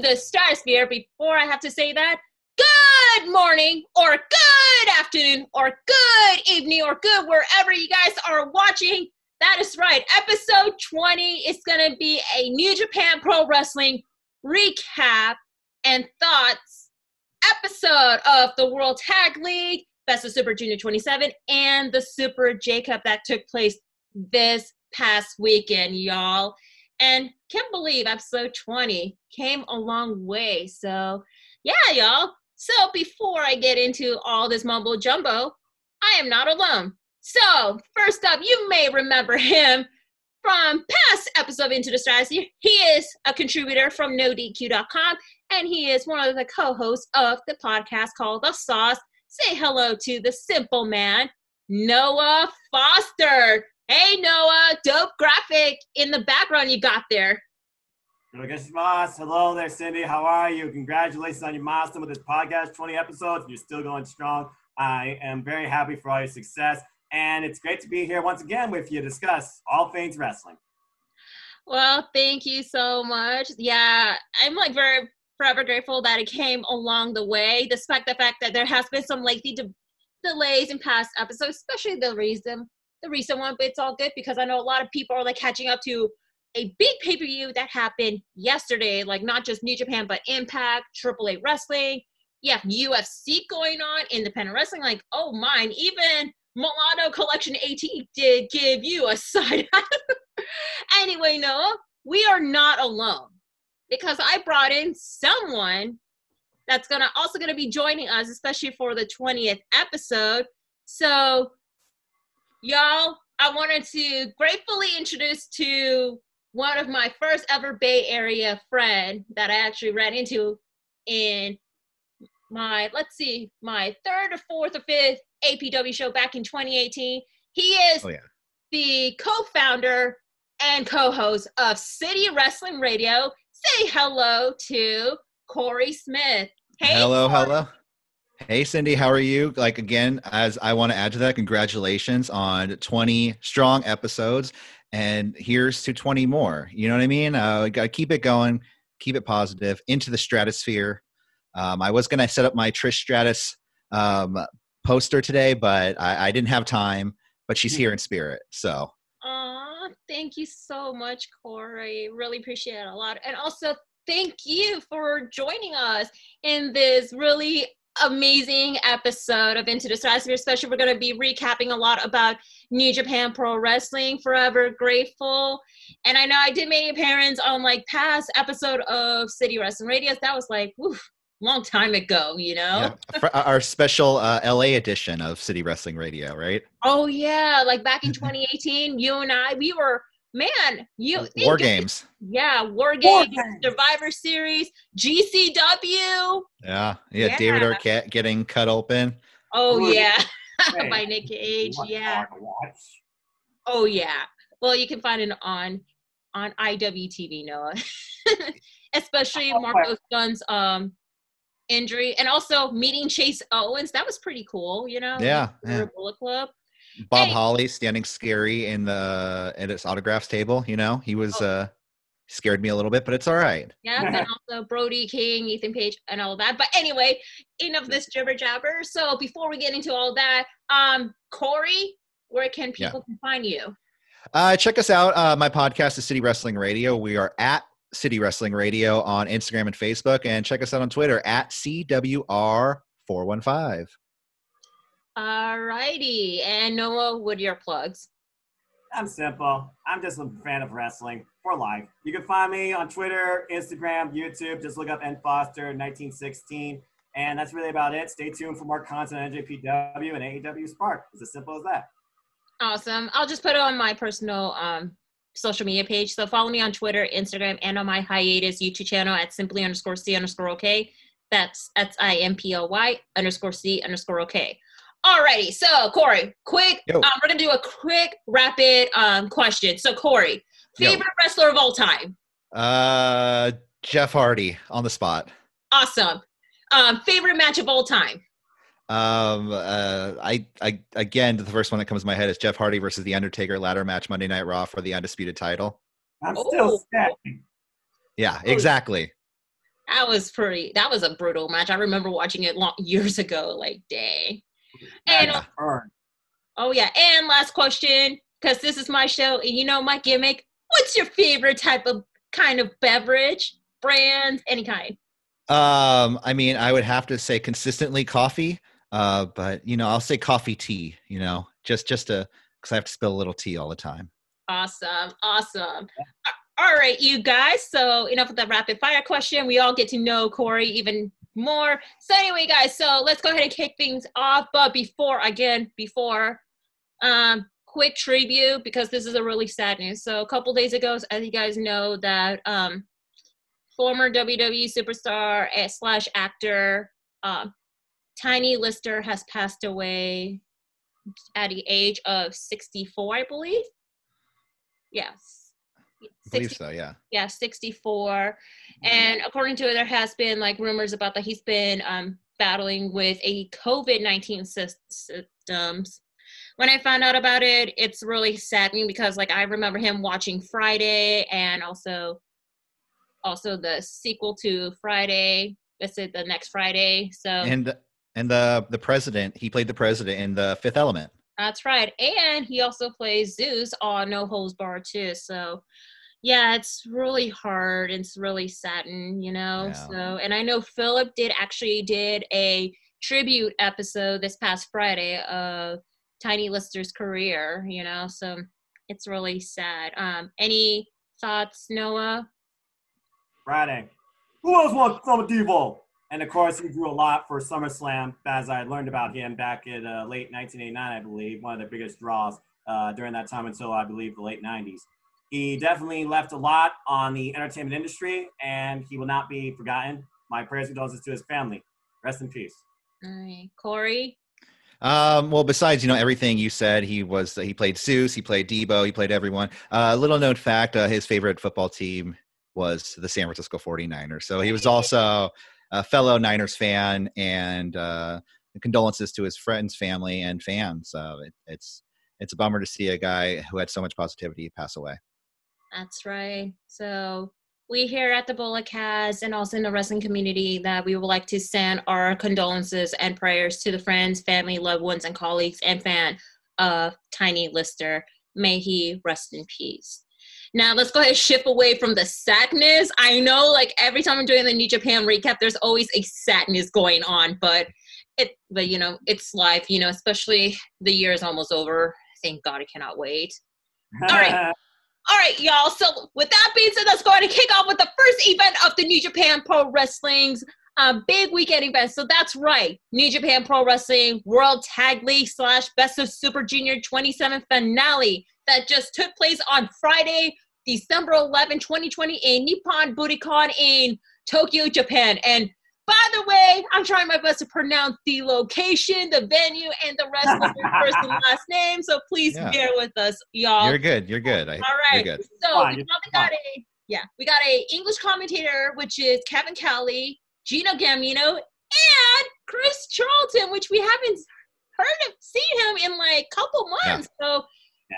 the Stratusphere. Before I have to say that, good morning, or good afternoon, or good evening, or good wherever you guys are watching. That is right. Episode 20 is going to be a New Japan Pro Wrestling recap and thoughts episode of the World Tag League, Best of Super Junior 27, and the Super J Cup that took place this past weekend, y'all. And can't believe episode 20 came a long way. So, yeah, y'all. So, before I get into all this mumbo jumbo, I am not alone. So, first up, you may remember him from past episode of Into the Stratusphere. He is a contributor from NoDQ.com, and he is one of the co-hosts of the podcast called The Sauce. Say hello to the simple man, Noah Foster. Hey Noah, dope graphic in the background you got there. Hello there, Cindy. How are you? Congratulations on your milestone with this podcast, 20 episodes. You're still going strong. I am very happy for all your success. And it's great to be here once again with you to discuss all things wrestling. Well, thank you so much. Yeah, I'm like very forever grateful that it came along the way, despite the fact that there has been some lengthy de- delays in past episodes, especially the reason the recent one, but it's all good because I know a lot of people are like catching up to a big pay per view that happened yesterday, like not just New Japan, but Impact, AAA Wrestling. Yeah, UFC going on, independent wrestling. Like, oh, mine, even Milano Collection AT did give you a side. anyway, Noah, we are not alone because I brought in someone that's gonna also gonna be joining us, especially for the 20th episode. So y'all, I wanted to gratefully introduce to one of my first ever Bay Area friend that I actually ran into in my, let's see, my third or fourth or fifth APW show back in 2018. He is oh, yeah. the co-founder and co-host of City Wrestling Radio. Say hello to Korey Smith. Hey, hello, Korey. hello. Hey, Cindy, how are you? Like, again, as I want to add to that, congratulations on 20 strong episodes. And here's to 20 more. You know what I mean? Uh, got to keep it going, keep it positive into the stratusphere. Um, I was going to set up my Trish Stratus um, poster today, but I, I, didn't have time. But she's here in spirit. So. Thank you so much, Korey. Really appreciate it a lot. And also, thank you for joining us in this really amazing episode of Into the Stratusphere. Especially, we're going to be recapping a lot about New Japan Pro Wrestling. Forever grateful, and I know I did make appearance on like past episode of City Wrestling Radio. That was like, whew, long time ago, you know. Yeah. Our special uh, LA edition of City Wrestling Radio, right? Oh yeah, like back in 2018, you and I, we were man, you War Games. Yeah, War Games, Survivor Series, GCW. Yeah, yeah, yeah. David Arquette getting cut open. Oh yeah, by Nick Cage. Yeah. Oh yeah. Well, you can find it on on IWTV, Noah. Especially Marko Stunt's um injury, and also meeting Chase Owens. That was pretty cool. You know. Yeah. yeah. Bullet Club. Bob hey. Holly standing scary in the at his autographs table. You know, he was oh. uh scared me a little bit, but it's all right. Yeah, and also Brody King, Ethan Page, and all that. But anyway, enough of this jibber jabber. So before we get into all that, um, Korey, where can people yeah. find you? Uh, check us out. Uh, my podcast is City Wrestling Radio. We are at City Wrestling Radio on Instagram and Facebook, and check us out on Twitter at CWR415. All righty. And Noah, what are your plugs? I'm simple. I'm just a fan of wrestling for life. You can find me on Twitter, Instagram, YouTube. Just look up N Foster 1916. And that's really about it. Stay tuned for more content on NJPW and AEW Spark. It's as simple as that. Awesome. I'll just put it on my personal um, social media page. So follow me on Twitter, Instagram, and on my hiatus YouTube channel at simply underscore C underscore OK. That's S I M P O Y underscore C underscore OK. Alrighty, so Korey, quick. Um, we're gonna do a quick, rapid um, question. So Korey, favorite Yo. wrestler of all time? Uh, Jeff Hardy on the spot. Awesome. Um, favorite match of all time? Um, uh, I, I again, the first one that comes to my head is Jeff Hardy versus the Undertaker ladder match Monday Night Raw for the undisputed title. I'm still Oh. standing. Yeah, exactly. That was pretty. That was a brutal match. I remember watching it long, years ago. Like, dang. And oh yeah. And last question, because this is my show, and you know my gimmick. What's your favorite type of kind of beverage, brand, any kind? Um, I mean, I would have to say consistently coffee, uh, but you know, I'll say coffee tea. You know, just just to because I have to spill a little tea all the time. Awesome. Awesome. All right, you guys. So enough of the rapid fire question. We all get to know Korey even more. So anyway, guys, so let's go ahead and kick things off. But before, again, before, um, quick tribute because this is a really sad news. So a couple days ago, as you guys know, that um, former WWE superstar eh, slash actor um, Tiny Lister has passed away at the age of 64, I believe. Yes. I believe 60 so. Yeah. yeah 64 and according to it there has been like rumors about that he's been um battling with a covid-19 sys- symptoms when i found out about it it's really saddening because like i remember him watching friday and also also the sequel to friday that's it the next friday so And and the the president, he played the president in the Fifth Element. That's right. And he also plays Zeus on No Holds Bar too. So yeah, it's really hard. It's really saddened, you know. Yeah. So and I know Philip did actually did a tribute episode this past Friday of Tiny Lister's career, you know. So it's really sad. Um any thoughts, Noah? Friday. Who else wants Summer Devo? And of course, he drew a lot for SummerSlam, as I learned about him back in uh, late 1989, I believe, one of the biggest draws uh, during that time until I believe the late 90s. He definitely left a lot on the entertainment industry, and he will not be forgotten. My prayers and condolences to his family. Rest in peace. All right. Korey? Um, well, besides you know everything you said, he was he played Zeus, he played Deebo, he played everyone. Uh, little known fact: uh, his favorite football team was the San Francisco 49ers. So he was also a fellow Niners fan, and uh, condolences to his friends, family, and fans. Uh, it, it's it's a bummer to see a guy who had so much positivity pass away. That's right. So we here at the has and also in the wrestling community that we would like to send our condolences and prayers to the friends, family, loved ones, and colleagues and fan of Tiny Lister. May he rest in peace. Now let's go ahead and shift away from the sadness. I know like every time I'm doing the New Japan recap, there's always a sadness going on, but it but you know, it's life, you know, especially the year is almost over. Thank God I cannot wait. All right. All right, y'all. So with that being said, let's go ahead and kick off with the first event of the New Japan Pro Wrestling's um, big weekend event. So that's right, New Japan Pro Wrestling World Tag League slash Best of Super Junior 27 finale that just took place on Friday, December 11, 2020 in Nippon Budokan in Tokyo, Japan. And by the way, I'm trying my best to pronounce the location, the venue, and the rest of your first and last name. So please Yeah. bear with us, y'all. You're good. You're good. I, All right. You're good. So Fine, we probably got a yeah, we got a English commentator, which is Kevin Kelly, Gino Gambino, and Chris Charlton, which we haven't heard of, seen him in like a couple Yeah. months. So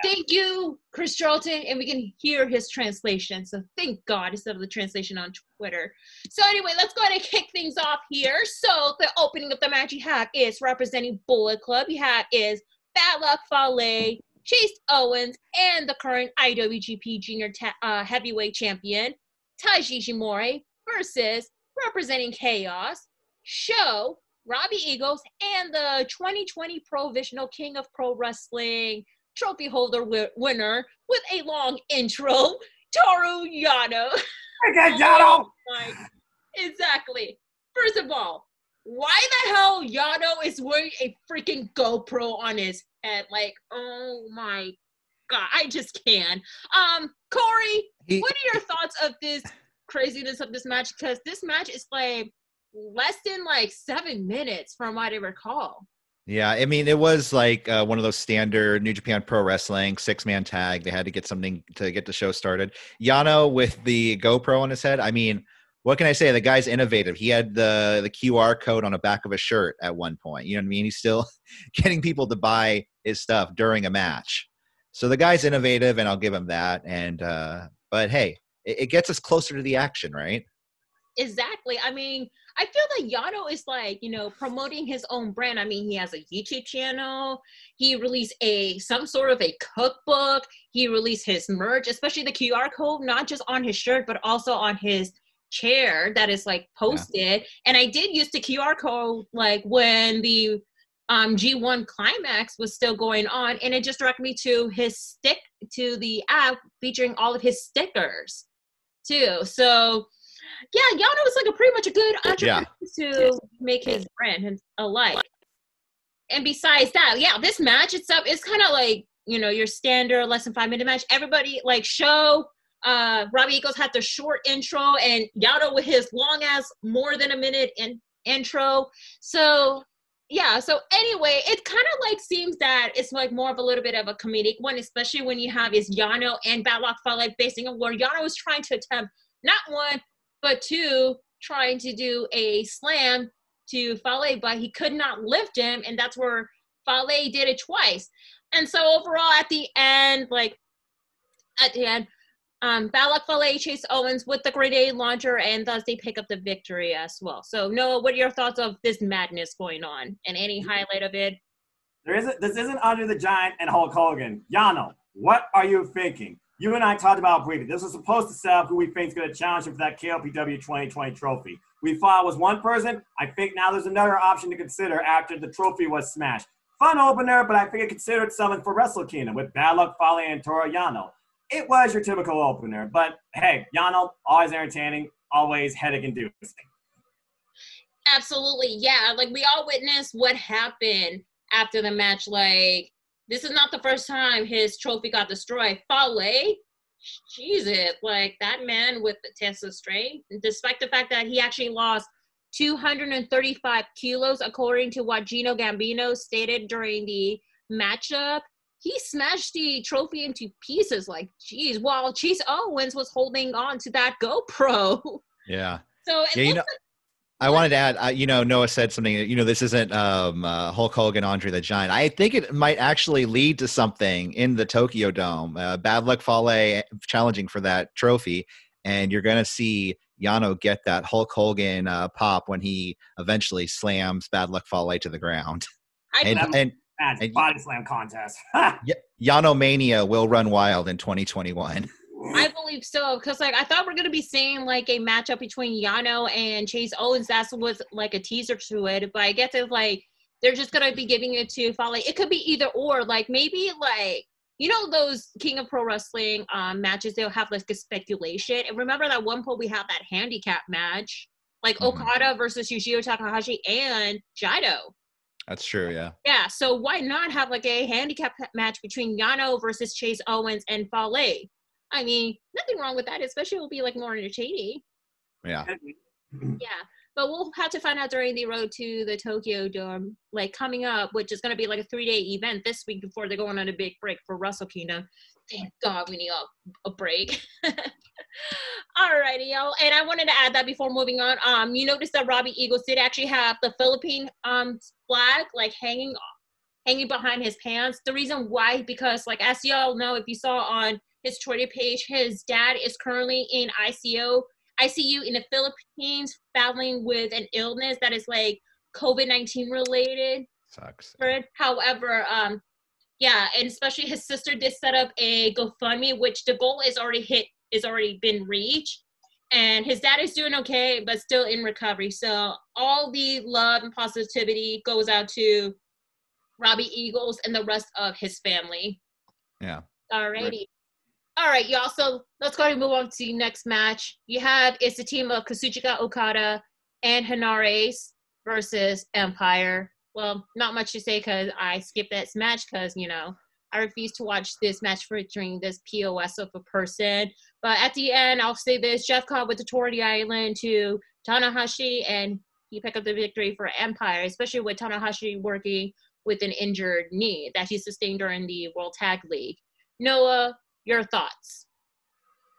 Thank you, Chris Charlton, and we can hear his translation. So thank God instead of the translation on Twitter. So anyway, let's go ahead and kick things off here. So the opening of the match you have is representing Bullet Club. You have is Bad Luck Fale, Chase Owens, and the current IWGP Junior ta- uh, Heavyweight Champion Taiji Ishimori versus representing Chaos, Sho, Robbie Eagles, and the 2020 Provisional King of Pro Wrestling trophy holder wi- winner with a long intro, Toru Yano. Okay, Yano! Like, exactly. First of all, why the hell Yano is wearing a freaking GoPro on his head? Like, oh my god, I just can. Um, Corey, He- what are your thoughts of this craziness of this match? Because this match is like less than like seven minutes from what I recall. Yeah, I mean, it was like uh, one of those standard New Japan Pro Wrestling six man tag. They had to get something to get the show started. Yano with the GoPro on his head. I mean, what can I say? The guy's innovative. He had the the QR code on the back of a shirt at one point. You know what I mean? He's still getting people to buy his stuff during a match. So the guy's innovative, and I'll give him that. And uh, but hey, it, it gets us closer to the action, right? Exactly. I mean, I feel that Yano is like, you know, promoting his own brand. I mean, he has a YouTube channel. He released a some sort of a cookbook. He released his merch, especially the QR code, not just on his shirt, but also on his chair that is like posted. Yeah. And I did use the QR code like when the um, G1 climax was still going on, and it just directed me to his stick to the app featuring all of his stickers too. So yeah, Yano is like a pretty much a good entrepreneur yeah. to make his brand alike. And besides that, yeah, this match itself is kind of like you know your standard less than five minute match. Everybody like show. Uh, Robbie Eagles had the short intro, and Yano with his long ass more than a minute in intro. So yeah so anyway it kind of like seems that it's like more of a little bit of a comedic one especially when you have is yano and Bad Luck Fale facing a war yano was trying to attempt not one but two, trying to do a slam to Fale, but he could not lift him, and that's where Fale did it twice. And so overall, at the end, like at the end, um, Bad Luck Fale Chase Owens with the grenade launcher, and thus they pick up the victory as well. So Noah, what are your thoughts of this madness going on, and any highlight of it? There isn't. This isn't Andre the Giant and Hulk Hogan. Yano, what are you thinking? You and I talked about briefly. This was supposed to set up who we think is going to challenge him for that KOPW 2020 trophy. We thought it was one person. I think now there's another option to consider after the trophy was smashed. Fun opener, but I think it considered something for Wrestle Kingdom with Bad Luck Fale and Toru Yano. It was your typical opener, but hey, Yano, always entertaining, always headache inducing. Absolutely, yeah. Like we all witnessed what happened after the match. Like this is not the first time his trophy got destroyed. Fale, Jesus, like that man with the of strength, despite the fact that he actually lost 235 kilos, according to what Gino Gambino stated during the matchup. He smashed the trophy into pieces. Like, geez, while Chase Owens was holding on to that GoPro. Yeah. So yeah, you know, I wanted to add, uh, you know, Noah said something. You know, this isn't um, uh, Hulk Hogan, Andre the Giant. I think it might actually lead to something in the Tokyo Dome. Uh, Bad Luck Fale challenging for that trophy, and you're going to see Yano get that Hulk Hogan uh, pop when he eventually slams Bad Luck Fale to the ground. I and, and, and, body slam contest. Yano Mania will run wild in 2021. I believe so because like I thought we are gonna be seeing like a matchup between Yano and Chase Owens. That's was like a teaser to it, but I guess it's like they're just gonna be giving it to Fale. It could be either or. Like maybe like you know those King of Pro Wrestling um, matches. They'll have like a speculation. And remember that one point we had that handicap match, like mm-hmm. Okada versus Yujiro Takahashi and Jado. That's true, yeah. Yeah, so why not have like a handicap match between Yano versus Chase Owens and Fale? I mean, nothing wrong with that, especially it will be like more entertaining. Yeah. Yeah. But we'll have to find out during the road to the Tokyo Dome, like coming up, which is going to be like a three day event this week before they're going on a big break for Wrestle Kingdom. Thank God we need a, a break. Alrighty, y'all. And I wanted to add that before moving on. Um, you noticed that Robbie Eagles did actually have the Philippine um flag like hanging hanging behind his pants. The reason why, because like as y'all know, if you saw on his Twitter page. His dad is currently in ICU, ICU in the Philippines, battling with an illness that is like COVID nineteen related. Sucks. However, um, yeah, and especially his sister did set up a GoFundMe, which the goal is already hit, is already been reached. And his dad is doing okay, but still in recovery. So all the love and positivity goes out to Robbie Eagles and the rest of his family. Yeah. Alrighty. All right, y'all. So let's go ahead and move on to the next match. You have it's the team of Kazuchika Okada and Henare versus Empire. Well, not much to say because I skipped that match because you know I refuse to watch this match featuring this POS of a person. But at the end, I'll say this: Jeff Cobb with the tour island to Tanahashi, and he picked up the victory for Empire, especially with Tanahashi working with an injured knee that he sustained during the World Tag League. Noah, your thoughts?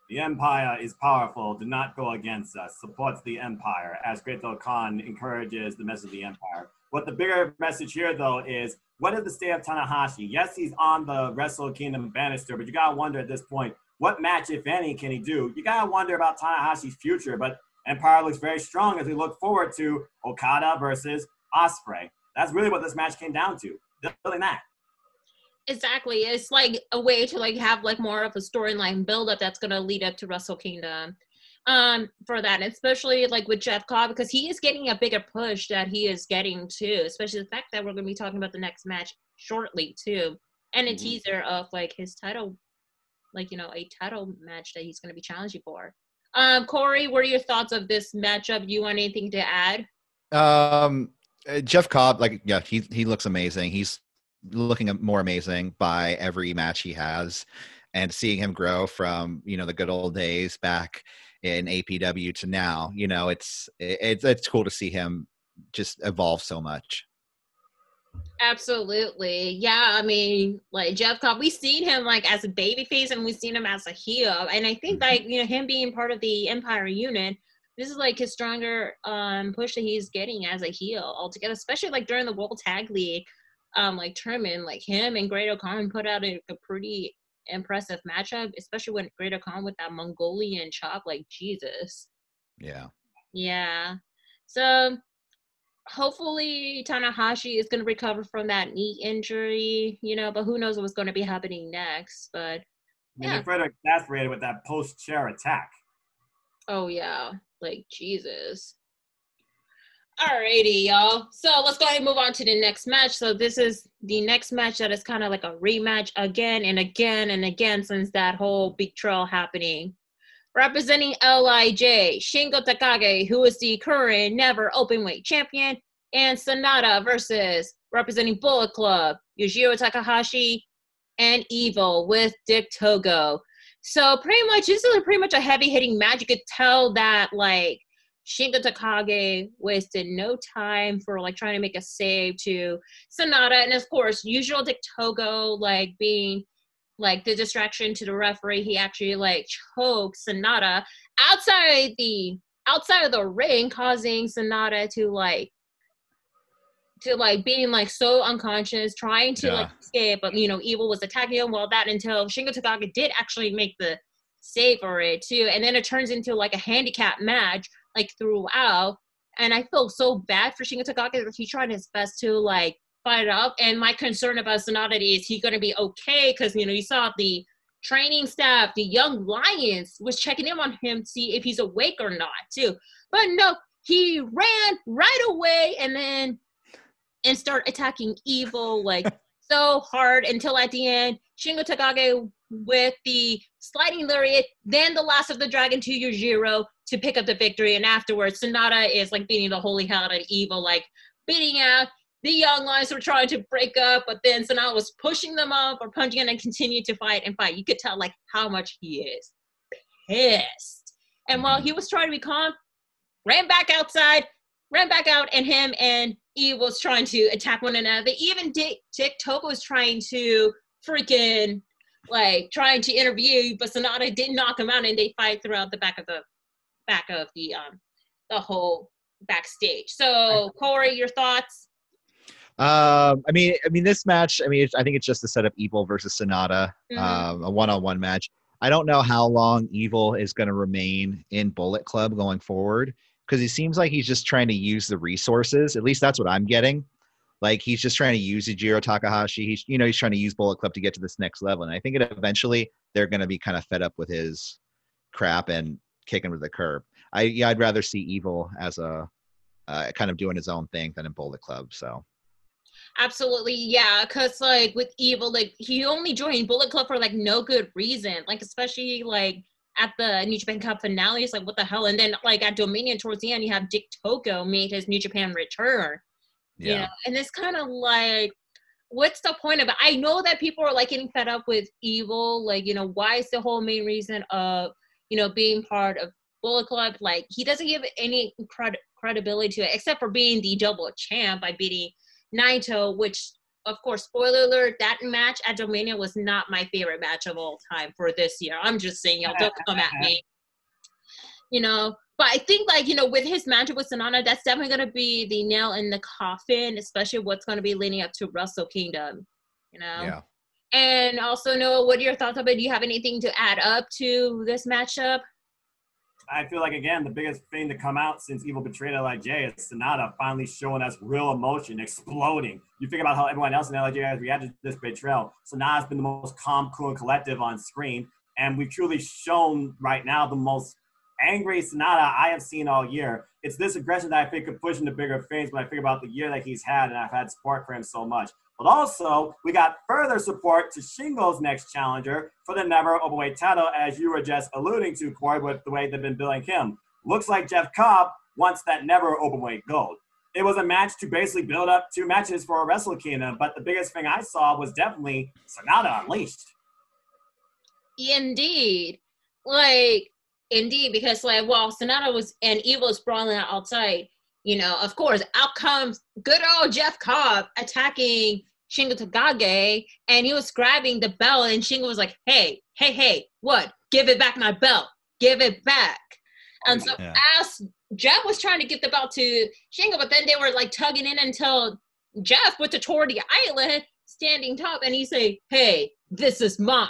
The Empire is powerful. Do not go against us. Supports the Empire as Great-O Khan encourages the message of the Empire. What the bigger message here, though, is what is the state of Tanahashi? Yes, he's on the Wrestle Kingdom banister, but you gotta wonder at this point, what match, if any, can he do? You gotta wonder about Tanahashi's future, but Empire looks very strong as we look forward to Okada versus Ospreay. That's really what this match came down to. Building that. Exactly. It's like a way to like have like more of a storyline build up that's gonna lead up to Wrestle Kingdom. Um, for that, especially like with Jeff Cobb, because he is getting a bigger push that he is getting too, especially the fact that we're gonna be talking about the next match shortly too. And a Mhm. teaser of like his title like you know a title match that he's gonna be challenging for. Um, Korey, what are your thoughts of this matchup? Do you want anything to add? Um, uh, Jeff Cobb, like yeah, he he looks amazing. He's looking more amazing by every match he has, and seeing him grow from you know the good old days back in APW to now, you know, it's it's it's cool to see him just evolve so much. Absolutely. Yeah, I mean, like Jeff Cobb, we've seen him like as a babyface and we've seen him as a heel. And I think Mhm. like, you know, him being part of the Empire unit, this is like his stronger um push that he's getting as a heel altogether, especially like during the World Tag League um like tournament, like him and Great Khan put out a, a pretty impressive matchup, especially when Great Khan with that Mongolian chop, like Jesus. Yeah. Yeah. So hopefully Tanahashi is going to recover from that knee injury, you know, but who knows what's going to be happening next. But I mean, Yeah. they're further exasperated with that post chair attack. oh, yeah, like Jesus. Alrighty, y'all. So let's go ahead and move on to the next match. So this is the next match that is kind of like a rematch again and again and again since that whole big trail happening. Representing LIJ, Shingo Takagi, who is the current never openweight champion, and Sanada versus representing Bullet Club, Yujiro Takahashi, and Evil with Dick Togo. So pretty much this is pretty much a heavy hitting match. You could tell that like Shingo Takagi wasted no time for like trying to make a save to Sanada, and of course, usual Dick Togo like being like the distraction to the referee. He actually like choked Sanada outside the outside of the ring, causing Sanada to like to like being like so unconscious, trying to like escape, but you know, Evil was attacking him. Well, that until Shingo Takagi did actually make the save for it too, and then it turns into like a handicap match like throughout. And I feel so bad for Shingo Takagi that he tried his best to like fight it up. And my concern about Sanada is he gonna be okay? Because you know, you saw the training staff, the young lions was checking in on him to see if he's awake or not too. But no, he ran right away and then and start attacking evil like so hard until at the end Shingo Takagi with the sliding lariat, then the last of the dragon to Yujiro to pick up the victory, and afterwards Sanada is like beating the holy hell out of evil, like beating out the young lions were trying to break up, but then Sanada was pushing them up or punching them and continued to fight and fight. You could tell like how much he is pissed. And while he was trying to be calm, ran back outside, ran back out, and him and Eve was trying to attack one another. They even Dick, Dick Togo was trying to freaking like trying to interview, but Sanada didn't knock him out, and they fight throughout the back of the back of the um the whole backstage. So Korey, your thoughts? Um, I mean, I mean, this match. I mean, it's, I think it's just set up Evil versus Sanada, Mhm. um, a one-on-one match. I don't know how long Evil is going to remain in Bullet Club going forward because he seems like he's just trying to use the resources. At least that's what I'm getting. Like he's just trying to use Jiro Takahashi. He's you know he's trying to use Bullet Club to get to this next level, and I think it eventually they're going to be kind of fed up with his crap and kick him to the curb. I yeah, I'd rather see Evil as a uh, kind of doing his own thing than in Bullet Club. So. Absolutely, yeah. Cause like with Evil, like he only joined Bullet Club for like no good reason. Like especially like at the New Japan Cup finale, it's like what the hell? And then like at Dominion towards the end, you have Dick Togo made his New Japan return. You know, and it's kind of like, what's the point of it? I know that people are like getting fed up with Evil. Like you know, why is the whole main reason of you know being part of Bullet Club? Like he doesn't give any cred- credibility to it, except for being the double champ by beating Naito, which of course, spoiler alert, that match at Dominion was not my favorite match of all time for this year. I'm just saying, y'all don't come at me. You know, but I think like, you know, with his match with Sanada, that's definitely gonna be the nail in the coffin, especially what's gonna be leading up to Wrestle Kingdom. You know? Yeah. And also, Noah, what are your thoughts about? It? Do you have anything to add up to this matchup? I feel like again the biggest thing to come out since Evil betrayed Lij is Sanada finally showing us real emotion, exploding. You think about how everyone else in Lij has reacted to this betrayal. Sanada's been the most calm, cool, and collective on screen, and we've truly shown right now the most angry Sanada I have seen all year. It's this aggression that I think could push him to bigger things when I think about the year that he's had, and I've had support for him so much. But also, we got further support to Shingo's next challenger for the never openweight title, as you were just alluding to, Korey, with the way they've been billing him. Looks like Jeff Cobb wants that never openweight gold. It was a match to basically build up two matches for a Wrestle Kingdom, but the biggest thing I saw was definitely Sanada Unleashed. Indeed. Like, indeed, because, like, while Sanada was and Evil was brawling outside, you know, of course, out comes good old Jeff Cobb attacking Shingo Takagi, and he was grabbing the belt, and Shingo was like, "Hey, hey, hey, what? Give it back my belt! Give it back!" And so yeah. as Jeff was trying to get the belt to Shingo, but then they were like tugging in until Jeff went to the island, standing top, and he say, "Hey, this is mine."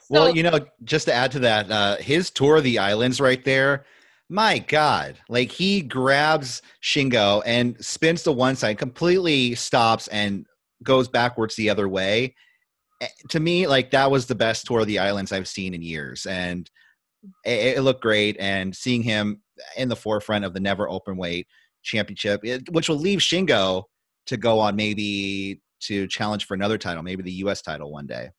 So, well, you know, just to add to that, uh, his tour of the islands right there my God, like he grabs Shingo and spins to one side, completely stops and goes backwards the other way. To me, like that was the best tour of the islands I've seen in years, and it, it looked great. And seeing him in the forefront of the never open weight championship, it, which will leave Shingo to go on maybe to challenge for another title, maybe the U.S. title one day.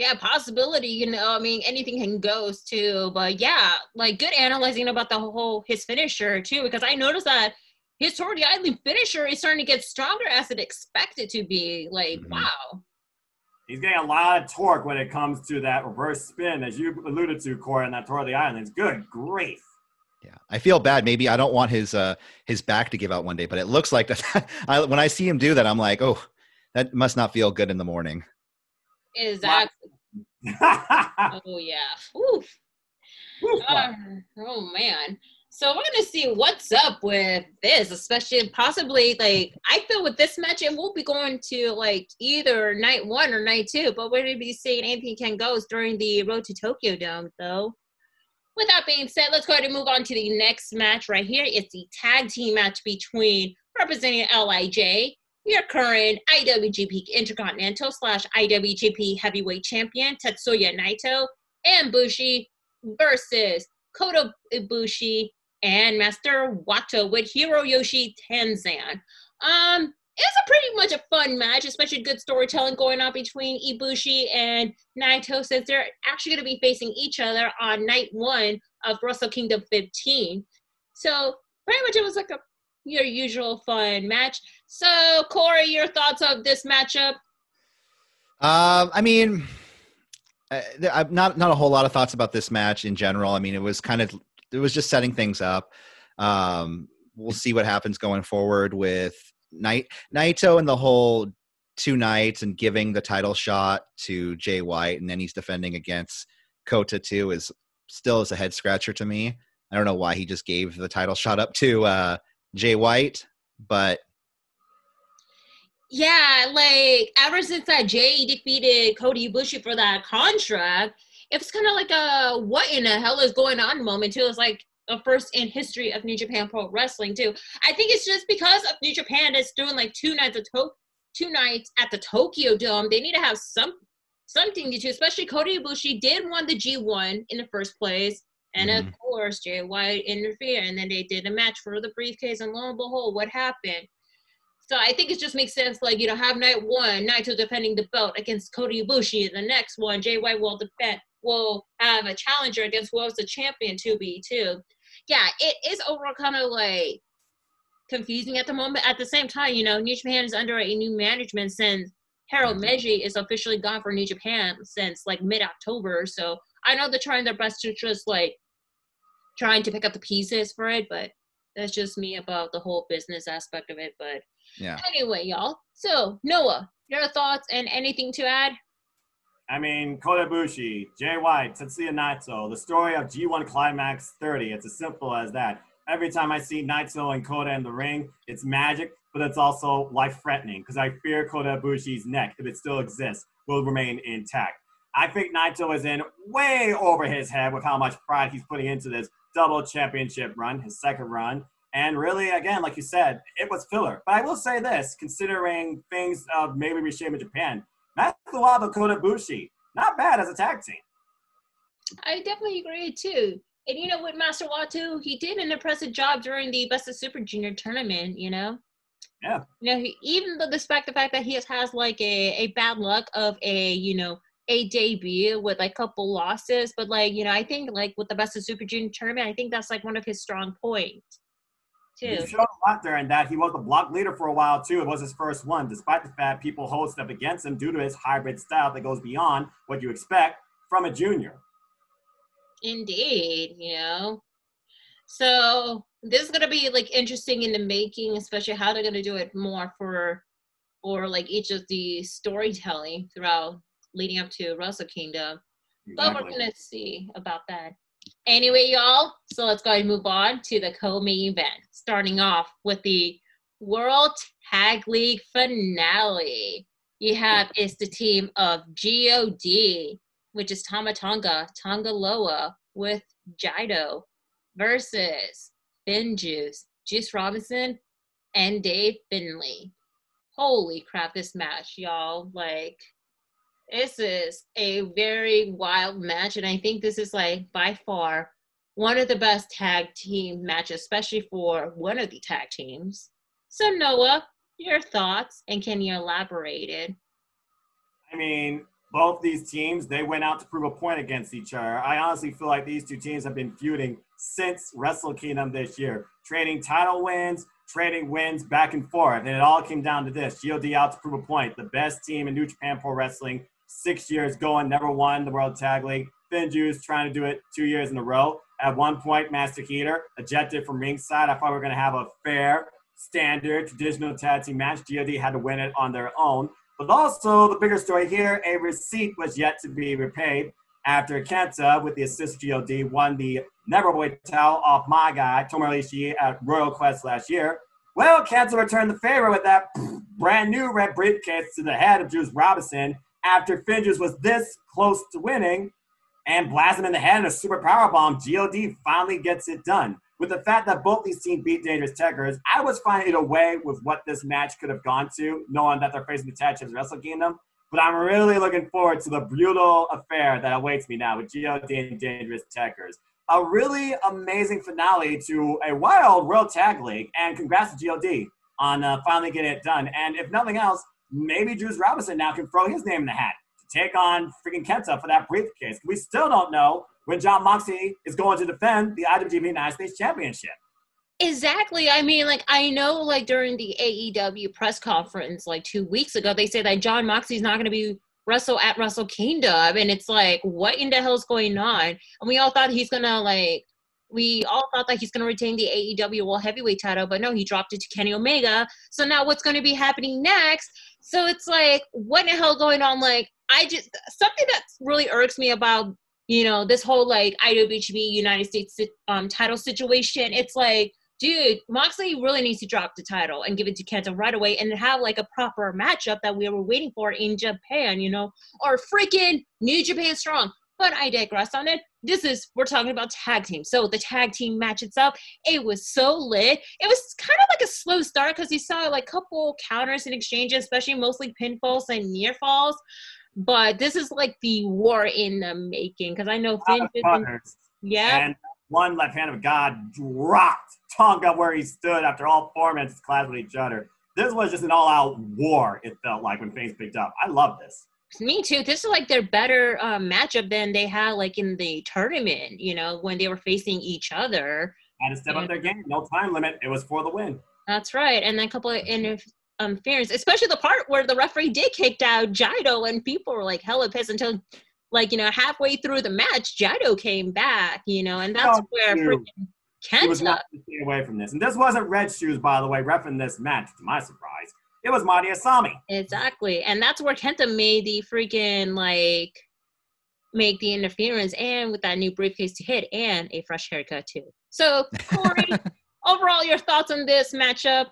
Yeah, possibility. You know, I mean, anything can go too. But yeah, like good analyzing about the whole his finisher too, because I noticed that his Tori Island finisher is starting to get stronger as it expected to be. Like, mm-hmm. wow. He's getting a lot of torque when it comes to that reverse spin, as you alluded to, Korey, on that Tour of the Islands. Good grief. Yeah, I feel bad. Maybe I don't want his uh his back to give out one day, but it looks like that. I, when I see him do that, I'm like, oh, that must not feel good in the morning. Exactly. oh yeah. Ooh. Uh, oh man. So we're gonna see what's up with this, especially possibly like I feel with this match, it will be going to like either night one or night two, but we're gonna be seeing anything can goes during the road to Tokyo Dome though. With that being said, let's go ahead and move on to the next match right here. It's the tag team match between representing LIJ your current IWGP Intercontinental slash IWGP Heavyweight Champion Tetsuya Naito and Bushi versus Kota Ibushi and Master Wato with Hiroyoshi Tenzan. Um, it's a pretty much a fun match, especially good storytelling going on between Ibushi and Naito since they're actually going to be facing each other on night one of Wrestle Kingdom 15. So pretty much it was like a your usual fun match. So, Korey, your thoughts of this matchup? Um, I mean, I've not not a whole lot of thoughts about this match in general. I mean, it was kind of it was just setting things up. Um, we'll see what happens going forward with Night Naito and the whole two nights and giving the title shot to Jay White, and then he's defending against Kota too is still is a head scratcher to me. I don't know why he just gave the title shot up to uh, Jay White, but yeah, like ever since that Jay defeated Kota Ibushi for that contract, it's kind of like a what in the hell is going on moment too. It's like the first in history of New Japan Pro Wrestling too. I think it's just because of New Japan is doing like two nights of to- two nights at the Tokyo Dome. They need to have some something to do. Especially Kota Ibushi did won the G1 in the first place. And mm-hmm. of course, Jay White interfered, and then they did a match for the briefcase, and lo and behold, what happened? So I think it just makes sense, like you know, have night one, Naito defending the belt against Kota Ibushi. The next one, White will defend, will have a challenger against who was the champion to be too. Yeah, it is overall kind of like confusing at the moment. At the same time, you know, New Japan is under a new management since Harold. Meij is officially gone for New Japan since like mid October. So I know they're trying their best to just like trying to pick up the pieces for it, but that's just me about the whole business aspect of it. But yeah. Anyway, y'all. So Noah, your thoughts and anything to add? I mean, Kota Ibushi, Jay White, Tetsuya Naito, the story of G1 Climax 30. It's as simple as that. Every time I see Naito and Kota in the ring, it's magic, but it's also life threatening because I fear Kota Ibushi's neck if it still exists will remain intact. I think Naito is in way over his head with how much pride he's putting into this double championship run, his second run. And really, again, like you said, it was filler. But I will say this, considering things of maybe reshape in Japan, Matsuwaba Kota Ibushi, not bad as a tag team. I definitely agree too. And you know, with Master Wato, he did an impressive job during the Best of Super Junior tournament. You know. Yeah. You know, he, even though despite the fact that he has, has like a, a bad luck of a you know a debut with like a couple losses, but like you know, I think like with the Best of Super Junior tournament, I think that's like one of his strong points. Too. He showed a lot during that. He was the block leader for a while too. It was his first one, despite the fact people hold stuff against him due to his hybrid style that goes beyond what you expect from a junior. Indeed, you know. So this is gonna be like interesting in the making, especially how they're gonna do it more for or like each of the storytelling throughout leading up to Wrestle Kingdom. Exactly. But we're gonna see about that. Anyway, y'all, so let's go and move on to the co-main event, starting off with the World Tag League finale. You have is the team of God which is Tama Tonga, Tonga Loa with Jado versus FinJuice, Juice Juice Robinson, and Dave Finlay. Holy crap, this match, y'all. Like, this is a very wild match, and I think this is like by far one of the best tag team matches, especially for one of the tag teams. So, Noah, your thoughts, and can you elaborate it? I mean, both these teams, they went out to prove a point against each other. I honestly feel like these two teams have been feuding since Wrestle Kingdom this year, trading title wins, trading wins back and forth. And it all came down to this God out to prove a point. The best team in New Japan Pro Wrestling, six years going, never won the World Tag League. FinJuice trying to do it two years in a row. At one point, Master Heater ejected from ringside. I thought we were going to have a fair, standard, traditional tag team match. God had to win it on their own. But also, the bigger story here a receipt was yet to be repaid after Kenta, with the assist GOD, won the Neverboy title off my guy, Tomohiro Ishii, at Royal Quest last year. Well, Kenta returned the favor with that brand new red briefcase to the head of Juice Robinson after FinJuice was this close to winning and blast him in the head in a super power bomb. God finally gets it done with the fact that both these teams beat Dangerous Tekkers, I was fine in a way with what this match could have gone to, knowing that they're facing the Tag Champs Wrestle Kingdom. But I'm really looking forward to the brutal affair that awaits me now with God and Dangerous Tekkers. A really amazing finale to a wild World Tag League, and congrats to God on uh, finally getting it done. And if nothing else, maybe Drews Robinson now can throw his name in the hat to take on freaking Kenta for that briefcase. We still don't know when Jon Moxley is going to defend the IWGP United States Championship. Exactly. I mean, like I know, like during the AEW press conference, like two weeks ago, they said that Jon Moxley's not going to be Russell at Wrestle Kingdom, and it's like, what in the hell is going on? And we all thought he's gonna like, we all thought that he's gonna retain the AEW World Heavyweight title, but no, he dropped it to Kenny Omega. So now, what's going to be happening next? So it's like, what the hell going on? Like, I just something that really irks me about you know, this whole like IWGP United States um, title situation. It's like, dude, Moxley really needs to drop the title and give it to Kenta right away and have like a proper matchup that we were waiting for in Japan, you know, or freaking New Japan Strong. But I digress on it. This is we're talking about tag team. So the tag team match itself, it was so lit. It was kind of like a slow start because you saw like a couple counters and exchanges, especially mostly pinfalls and near falls. But this is like the war in the making because I know Finn. Yeah. And one left hand of God dropped Tonga where he stood after all four minutes clash with each other. This was just an all-out war. It felt like when things picked up. I love this. Me too. This is like their better um, matchup than they had like in the tournament. You know when they were facing each other. Had to step and, up their game. No time limit. It was for the win. That's right. And then a couple of um fairness, especially the part where the referee did kick out Jado and people were like hella pissed until like you know halfway through the match Jado came back, you know, and that's oh, where freaking Kenta was not to stay away from this. And this wasn't Red Shoes, by the way, refing this match to my surprise. It was Marty Asami. Exactly, and that's where Kenta made the freaking like make the interference and with that new briefcase to hit and a fresh haircut too. So Korey, overall, your thoughts on this matchup?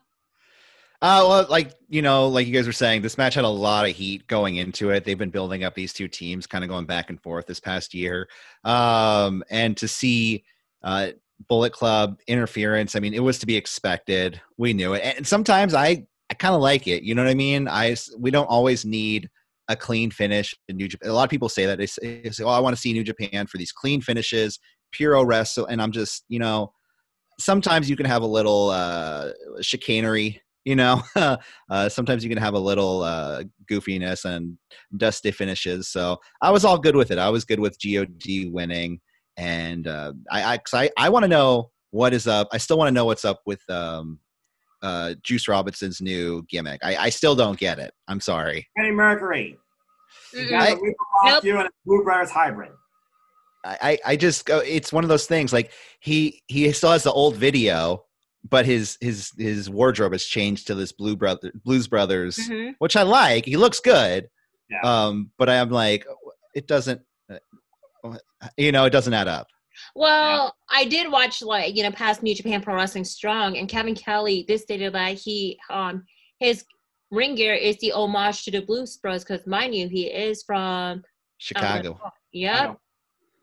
Uh, well, like you know, like you guys were saying, this match had a lot of heat going into it. They've been building up these two teams, kind of going back and forth this past year, um, and to see uh, Bullet Club interference, I mean, it was to be expected. We knew it, and sometimes I I kind of like it. You know what I mean? I we don't always need a clean finish in New Japan. A lot of people say that they say, "Oh, I want to see New Japan for these clean finishes, pure wrestle," and I'm just you know sometimes you can have a little uh, chicanery you know uh, sometimes you can have a little uh, goofiness and dusty finishes so i was all good with it i was good with god winning and uh, i i, I, I want to know what is up i still want to know what's up with um, uh, juice robinson's new gimmick I, I still don't get it i'm sorry Kenny Mercury. You got I- the Reaper off Nope. you and a Blue Brothers hybrid. I, I I just go. It's one of those things. Like he he still has the old video, but his his his wardrobe has changed to this Blue Brother Blues Brothers, Mhm. which I like. He looks good. Yeah. Um, but I'm like, it doesn't. uh, You know, it doesn't add up. Well, I did watch like you know past New Japan Pro Wrestling Strong, and Kevin Kelly did stated that he um his ring gear is the homage to the Blues Bros because mind you he is from Chicago. yep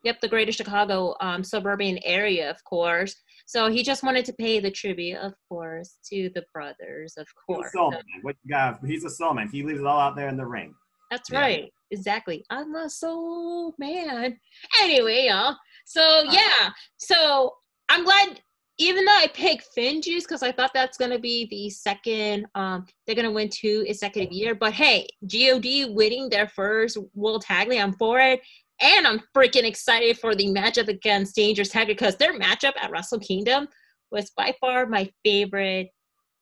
yep the greater Chicago um suburban area of course. So he just wanted to pay the tribute, of course, to the brothers, of He's course. a soul man. What you got? He's a soul man. He leaves it all out there in the ring. That's Yeah. right. Exactly. I'm a soul man. Anyway, y'all. So yeah. So I'm glad even though I picked Finn Juice because I thought that's gonna be the second um they're gonna win two consecutive year. But hey, GOD winning their first World Tag League, I'm for it. And I'm freaking excited for the matchup against Dangerous Tekkers because their matchup at Wrestle Kingdom was by far my favorite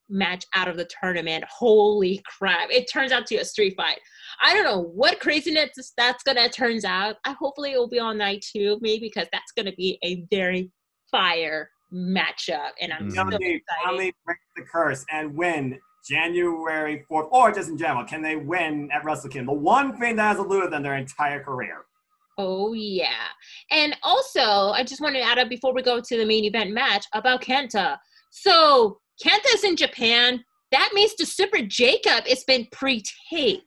match out of the tournament. Holy crap. It turns out to be a street fight. I don't know what craziness that's gonna turns out. I hopefully it will be on night two, maybe because that's gonna be a very fire matchup, and I'm Mhm. so Finally, excited. finally break the curse and win January 4th, or just in general. Can they win at Wrestle Kingdom? The one thing that has eluded them their entire career. Oh yeah, and also I just wanted to add up before we go to the main event match about Kenta. So Kenta's in Japan. That means the Super J Cup it's been pre-taped.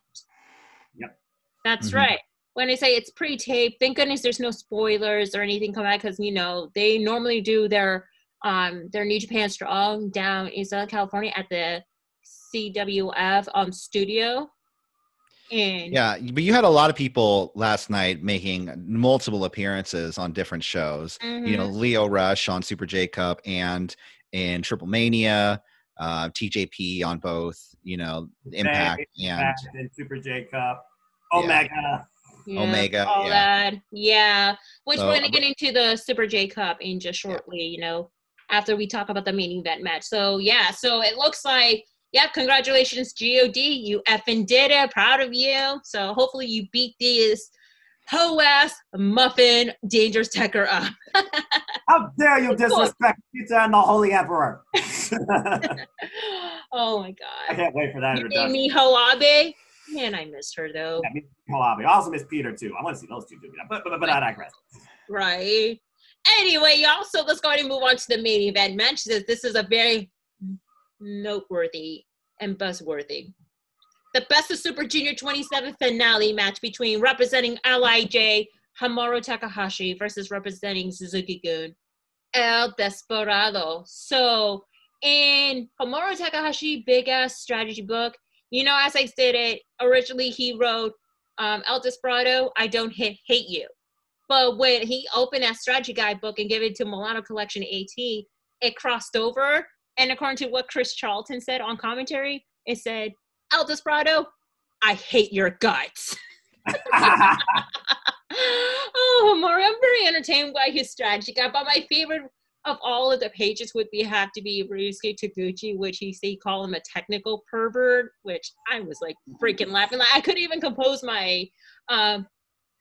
Yep. That's Mhm. right. When I say it's pre-taped, thank goodness there's no spoilers or anything coming out because you know they normally do their um their New Japan Strong down in Southern California at the CWF um studio. And Yeah, but you had a lot of people last night making multiple appearances on different shows. You know, Mhm. Lio Rush on Super J Cup and in Triplemania, uh, TJP on both. You know, Impact and Back in Super J Cup. Omega. Yeah, Omega, all yeah. that. Yeah. Which So, we're gonna get into the Super J Cup in just shortly, you know, after we talk about the main event match. So yeah, so it looks like yeah, congratulations, God. You effing did it. Proud of you. So hopefully you beat this hoe ass muffin Dangerous Tekker up. How dare you disrespect Pizza and the Holy Emperor? Oh my god. I can't wait for that You named introduction. me Hoabe. Man, I miss her though. Yeah, Koabe. I also miss Peter too. I want to see those two do it, but, but, but I digress. Right. Anyway, y'all, so let's go ahead and move on to the main event. This, this is a very noteworthy and buzzworthy. The Best of Super Junior 27 finale match between representing LIJ Hiromu Takahashi versus representing Suzuki Gun El Desperado. So, in Hiromu Takahashi big ass strategy book, you know, as I stated, originally he wrote um, El Desperado, I don't hate, hate you. But when he opened that strategy guide book and gave it to Milano Collection AT, it crossed over. And according to what Chris Charlton said on commentary, it said, El Desperado, I hate your guts. oh, Maury, I'm very entertained by his strategy. But my favorite of all of the pages would be have to be Ryusuke Taguchi, which he say call him a technical pervert, which I was like freaking laughing. Like I couldn't even compose my um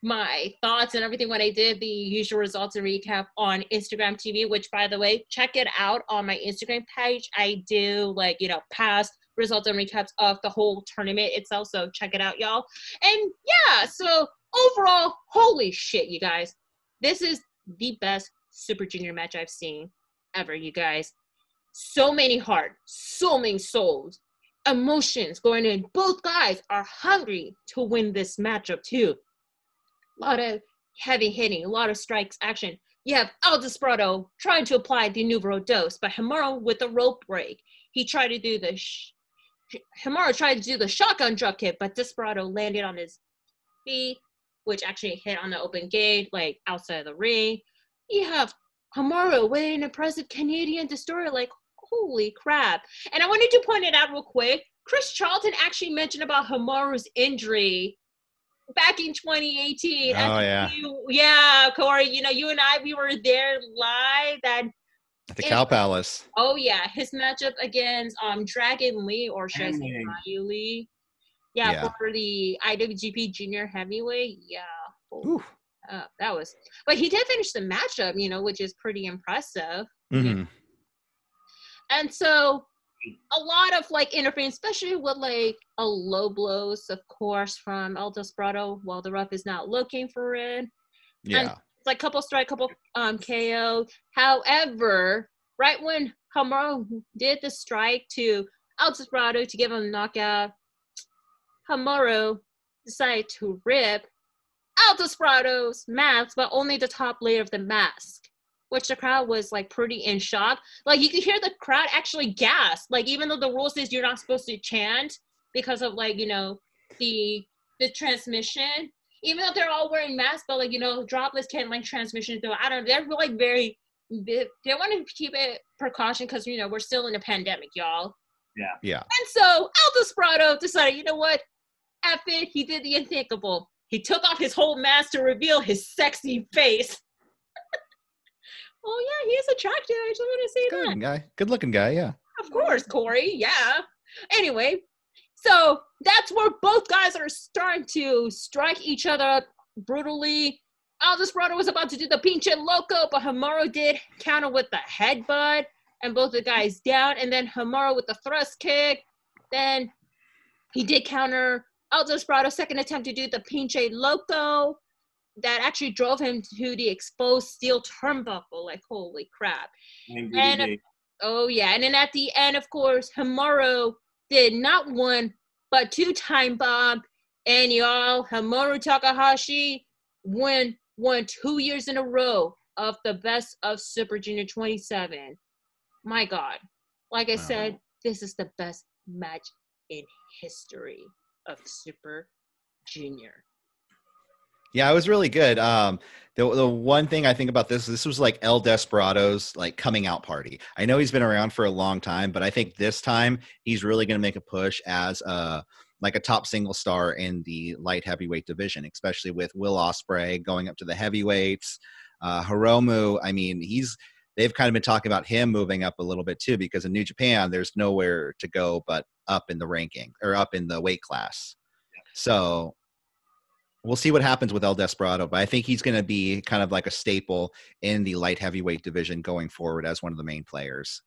my thoughts and everything when I did the usual results and recap on Instagram TV, which by the way, check it out on my Instagram page. I do like, you know, past results and recaps of the whole tournament itself. So check it out, y'all. And yeah, so overall, holy shit, you guys. This is the best Super Junior match I've seen ever, you guys. So many heart, so many souls. emotions going in. Both guys are hungry to win this matchup too. A lot of heavy hitting, a lot of strikes action. You have El Desperado trying to apply the numero dos, but Hiromu with the rope break. He tried to do the Hiromu tried to do the shotgun drop kick, but Desperado landed on his feet, which actually hit on the open gate, like outside of the ring. You have Hiromu with an impressive Canadian destroyer, like holy crap. And I wanted to point it out real quick. Chris Charlton actually mentioned about Hiromu's injury back in 2018. Oh, yeah. You, yeah, Corey, you know, you and I, we were there live that At the Cow Palace. Oh yeah, his matchup against um Dragon Lee or should I say Ryu Lee? Yeah, Yeah. for the IWGP Junior Heavyweight. Yeah, holy Ooh. uh, that was. But he did finish the matchup, you know, which is pretty impressive. Mhm. And so, a lot of like interference, especially with like a low blows, of course, from El Desperado while the ref is not looking for it. Yeah. It's like couple strike, couple um KO. However, right when Hiromu did the strike to El Desperado to give him a knockout, Hiromu decided to rip El Desperado's mask, but only the top layer of the mask, which the crowd was like pretty in shock. Like you could hear the crowd actually gasp. Like even though the rule says you're not supposed to chant because of like you know the the transmission, even though they're all wearing masks, but like you know, droplets can't like transmission through. I don't. Know, they're like very. They, they want to keep it precaution because you know we're still in a pandemic, y'all. Yeah. Yeah. And so El Desperado decided, you know what? F it. He did the unthinkable. He took off his whole mask to reveal his sexy face. oh yeah, he is attractive. I just want to say Good that. looking guy. Good looking guy. Yeah. Of course, Corey. Yeah. Anyway, so that's where both guys are starting to strike each other brutally. El Desperado was about to do the pinche loco, but Hiromu did counter with the headbutt, and both the guys down. And then Hiromu with the thrust kick. Then he did counter El Desperado second attempt to do the pinche loco. That actually drove him to the exposed steel turnbuckle. Like holy crap! And. Oh yeah, and then at the end, of course, Hiromu did not one but two time bomb, and y'all, Hiromu Takahashi won won two years in a row of the best of Super Junior 27. My God, like I Wow. said, this is the best match in history of Super Junior. Yeah, it was really good. Um, the the one thing I think about this, this was like El Desperado's like coming out party. I know he's been around for a long time, but I think this time he's really going to make a push as a like a top single star in the light heavyweight division, especially with Will Ospreay going up to the heavyweights. Uh, Hiromu, I mean, he's they've kind of been talking about him moving up a little bit too, because in New Japan there's nowhere to go but up in the ranking or up in the weight class. So we'll see what happens with El Desperado, but I think he's going to be kind of like a staple in the light heavyweight division going forward as one of the main players.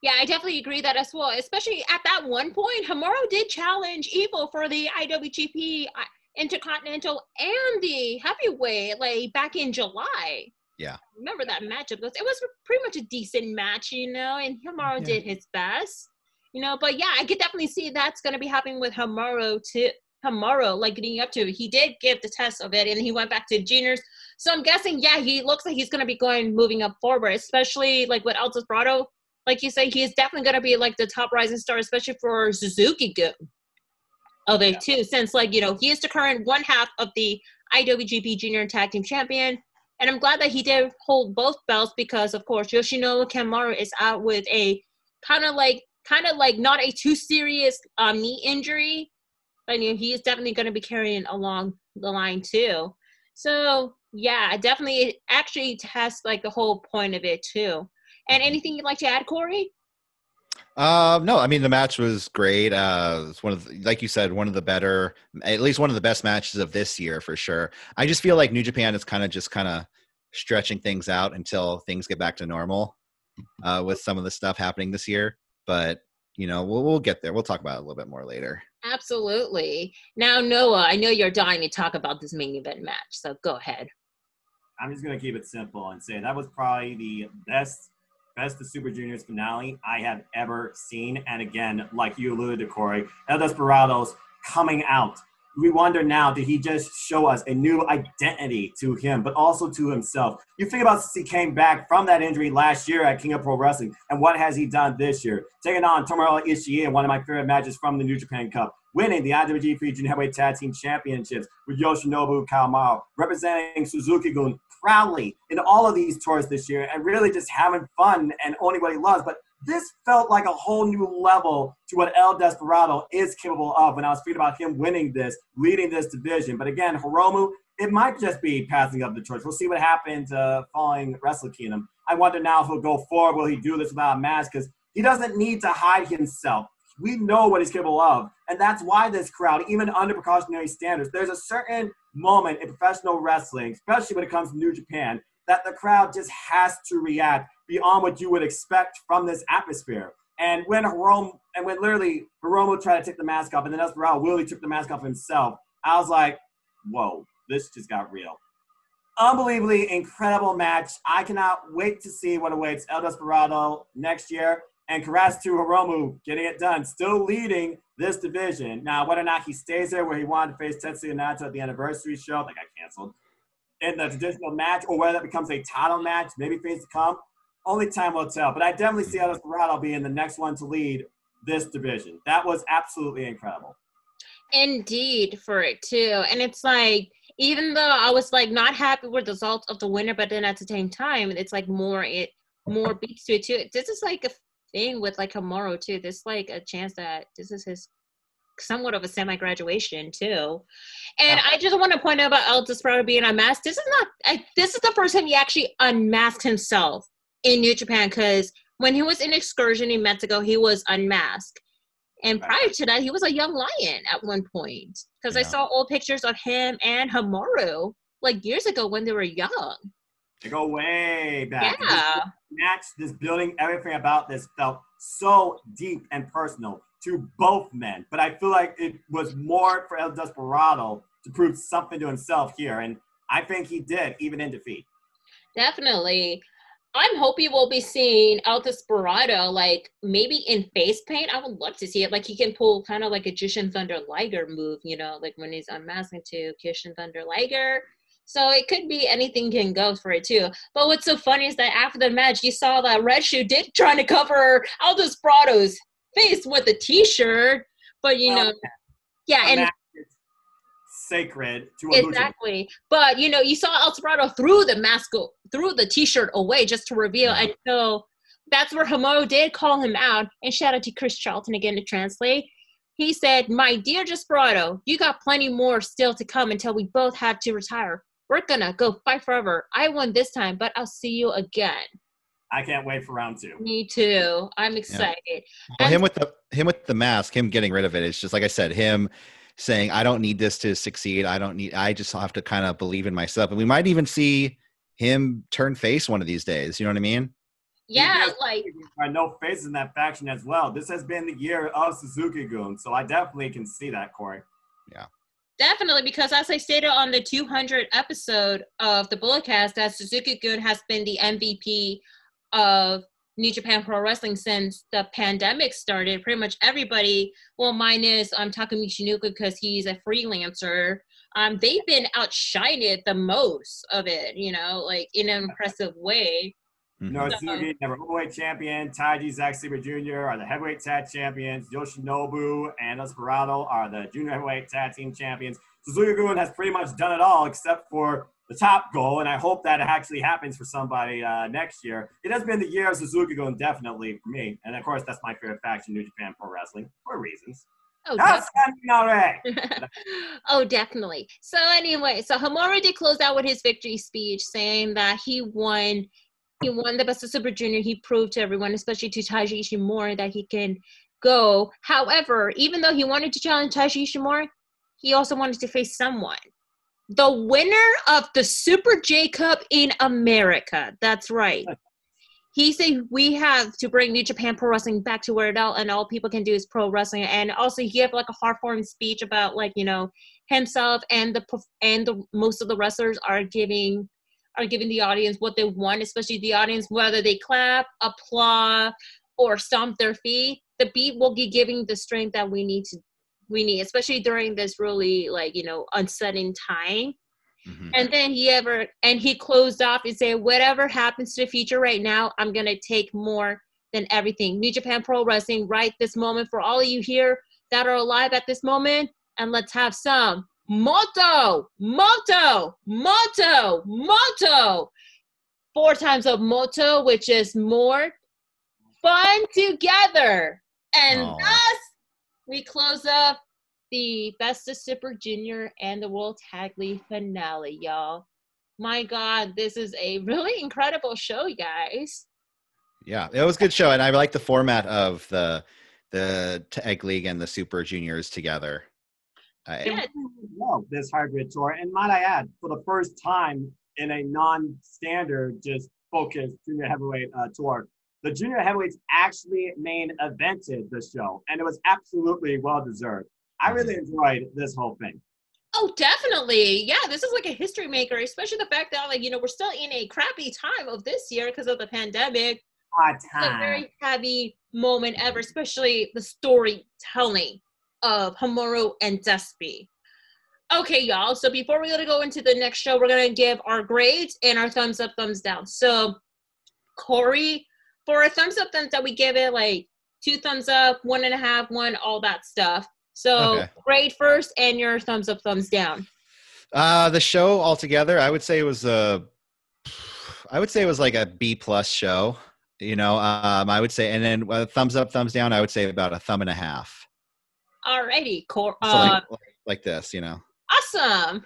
Yeah, I definitely agree that as well. Especially at that one point, Hiromu did challenge Evil for the IWGP uh, Intercontinental and the Heavyweight, like back in July. Yeah. remember that matchup? Because it was pretty much a decent match, you know, and Hiromu Yeah. did his best, you know. But yeah, I could definitely see that's going to be happening with Hiromu too. Hiromu, like getting up to, he did give the test of it, and he went back to juniors. So I'm guessing, yeah, he looks like he's going to be going moving up forward, especially like with El Desperado like you say, he is definitely going to be like the top rising star, especially for Suzuki Go of it too. Since like you know he is the current one half of the IWGP Junior Tag Team Champion, and I'm glad that he did hold both belts because of course Yoshinobu Kanemaru is out with a kind of like kind of like not a too serious um, knee injury, but you know, he definitely going to be carrying along the line too. So yeah, I definitely it actually has like the whole point of it too. And anything you'd like to add, Corey? Um, no, I mean the match was great. Uh, it's one of the, like you said, one of the better, at least one of the best matches of this year for sure. I just feel like New Japan is kind of just kind of stretching things out until things get back to normal uh, with some of the stuff happening this year. But you know, we'll we'll get there. We'll talk about it a little bit more later. Absolutely. Now, Noah, I know you're dying to talk about this main event match, so go ahead. I'm just gonna keep it simple and say that was probably the best Best of Super Juniors finale I have ever seen. And again, like you alluded to, Corey, El Desperados coming out. We wonder now, did he just show us a new identity to him, but also to himself? You think about since he came back from that injury last year at King of Pro Wrestling, and what has he done this year? Taking on Tomohiro Ishii in one of my favorite matches from the New Japan Cup, winning the IWGP Junior Heavyweight Tag Team Championships with Yoshinobu Kanemaru, representing Suzuki-gun proudly in all of these tours this year and really just having fun and owning what he loves. But this felt like a whole new level to what El Desperado is capable of when I was thinking about him winning this, leading this division. But again, Hiromu, it might just be passing up the torch. We'll see what happens uh, following Wrestle Kingdom. I wonder now if he'll go forward. Will he do this without a mask? Because he doesn't need to hide himself. We know what he's capable of. And that's why this crowd, even under precautionary standards, there's a certain moment in professional wrestling, especially when it comes to New Japan, that the crowd just has to react beyond what you would expect from this atmosphere. And when Hiromu, and when literally Hiromu tried to take the mask off, and then Desperado Willie took the mask off himself, I was like, whoa, this just got real. Unbelievably incredible match. I cannot wait to see what awaits El Desperado next year. And to Hiromu getting it done, still leading this division. Now, whether or not he stays there where he wanted to face Tetsuya Naito at the anniversary show, that got canceled, in the traditional match, or whether that becomes a title match, maybe face to come, only time will tell. But I definitely see El Desperado being the next one to lead this division. That was absolutely incredible. Indeed, for it too. And it's like, even though I was like not happy with the result of the winner, but then at the same time, it's like more it more beats to it too. This is like a thing with like Hiromu too. There's like a chance that this is his somewhat of a semi graduation too. And I just want to point out about El Desperado being unmasked. This is not. I, this is the first time he actually unmasked himself in New Japan because when he was in excursion in Mexico, he was unmasked. And prior to that, he was a young lion at one point because I saw old pictures of him and Hiromu like years ago when they were young. They go way back. This Yeah. match, this building, everything about this felt so deep and personal to both men. But I feel like it was more for El Desperado to prove something to himself here. And I think he did, even in defeat. Definitely. I'm hoping we'll be seeing El Desperado like maybe in face paint. I would love to see it. Like he can pull kind of like a Jushin Thunder Liger move, you know, like when he's unmasking to Jushin Thunder Liger. So it could be anything can go for it too. But what's so funny is that after the match, you saw that Red Shoe did trying to cover El Desperado's face with a T-shirt, but you know, yeah, and sacred to a. Exactly. But you know, you saw El Dorado threw the mask, threw the T-shirt away just to reveal, Yeah. and so that's where Hamo did call him out. And shout out to Chris Charlton again to translate. He said, "My dear Desperado, you got plenty more still to come until we both have to retire. We're gonna go fight forever. I won this time, but I'll see you again. I can't wait for round two. Me too. I'm excited. Well, And- him with the him with the mask, him getting rid of it. It's just like I said, him saying, "I don't need this to succeed. I don't need. I just have to kind of believe in myself." And we might even see him turn face one of these days. You know what I mean? Yeah, Yes, like There are no faces in that faction as well. This has been the year of Suzuki Gun, so I definitely can see that, Corey. Yeah. Definitely, because as I stated on the 200 episode of the Bulletcast, that Suzuki Gun has been the MVP of New Japan Pro Wrestling since the pandemic started. Pretty much everybody, well, minus um, Taka Michinoku because he's a freelancer. Um, they've been outshined the most of it, you know, like in an impressive way. Mhm. No, So- Suzuki, never heavyweight champion. Taichi Zack Sabre Jr. are the heavyweight tag champions. Yoshinobu and Desperado are the junior heavyweight tag team champions. Suzuki Gun has pretty much done it all except for the top goal, and I hope that actually happens for somebody uh, next year. It has been the year of Suzuki Gun, definitely for me. And of course, that's my favorite faction, New Japan Pro Wrestling, for reasons. Oh, That's Saminare! oh, definitely. So anyway, so Hiromu did close out with his victory speech, saying that he won. He won the Best of Super Junior. He proved to everyone, especially to Taiji Ishimori, that he can go. However, even though he wanted to challenge Taiji Ishimori, he also wanted to face someone. The winner of the Super J Cup in America. That's right. He said we have to bring New Japan Pro Wrestling back to where it all and all people can do is pro wrestling. And also he gave like a hard form speech about like you know himself and the and the most of the wrestlers are giving are giving the audience what they want, especially the audience, whether they clap, applaud, or stomp their feet. The beat will be giving the strength that we need to we need, especially during this really like you know unsettling time. Mm-hmm. And then he ever and he closed off and said, "Whatever happens to the future right now, I'm gonna take more than everything." New Japan Pro Wrestling, right this moment for all of you here that are alive at this moment, and let's have some moto, moto, moto, moto. Four times of moto, which is more fun together. And Aww. thus, we close up the Best of Super Junior and the World Tag League finale, y'all. My God, this is a really incredible show, guys. Yeah, it was a good show, and I like the format of the the tag league and the super juniors together. I yeah. love this hybrid tour, and might I add, for the first time in a non-standard, just focused junior heavyweight uh, tour, the junior heavyweights actually main evented the show, and it was absolutely well deserved. I mm-hmm. really enjoyed this whole thing. Oh, definitely. Yeah, this is like a history maker, especially the fact that, like, you know, we're still in a crappy time of this year because of the pandemic. Hard time. It's a very heavy moment ever, especially the storytelling of Hiromu and Despy. Okay, y'all. So before we're gonna go into the next show, we're gonna give our grades and our thumbs up, thumbs down. So, Corey, for a thumbs up, thumbs down, we give it like two thumbs up, one and a half, one, all that stuff. So, okay. grade first, and your thumbs up, thumbs down. Uh, the show altogether, I would say it was a, I would say it was like a B plus show. You know, um, I would say, and then uh, thumbs up, thumbs down, I would say about a thumb and a half. Alrighty, Cor- so uh, like, like, this, you know. Awesome.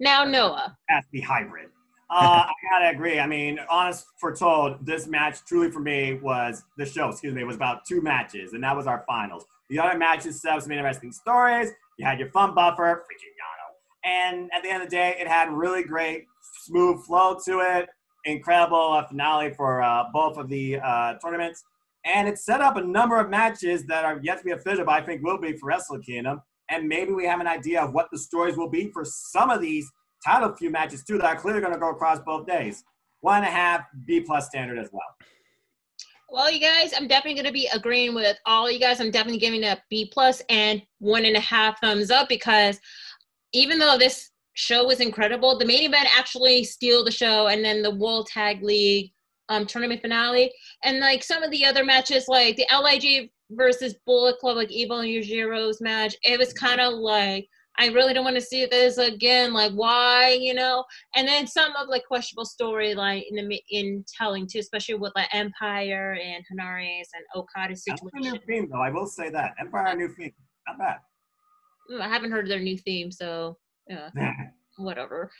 Now Noah. Has to be hybrid. Uh, I gotta agree. I mean, honest for told, this match truly for me was the show. Excuse me, was about two matches, and that was our finals. The other matches set up some interesting stories. You had your fun buffer, freaking Yano, and at the end of the day, it had really great, smooth flow to it. Incredible uh, finale for uh, both of the uh, tournaments. And it set up a number of matches that are yet to be official, but I think will be for Wrestle Kingdom. And maybe we have an idea of what the stories will be for some of these title few matches too that are clearly going to go across both days. One and a half B plus standard as well. Well, you guys, I'm definitely going to be agreeing with all you guys. I'm definitely giving a B plus and one and a half thumbs up because even though this show was incredible, the main event actually steal the show, and then the World Tag League um, tournament finale, and like some of the other matches, like the LIJ versus Bullet Club, like Evil and Yujiro's match, it was kind of like I really don't want to see this again. Like why, you know? And then some of like questionable storyline in the in telling too, especially with like Empire and Henare's and Okada situation. That's a new theme though. I will say that Empire new theme, not bad. I haven't heard their new theme, so yeah, whatever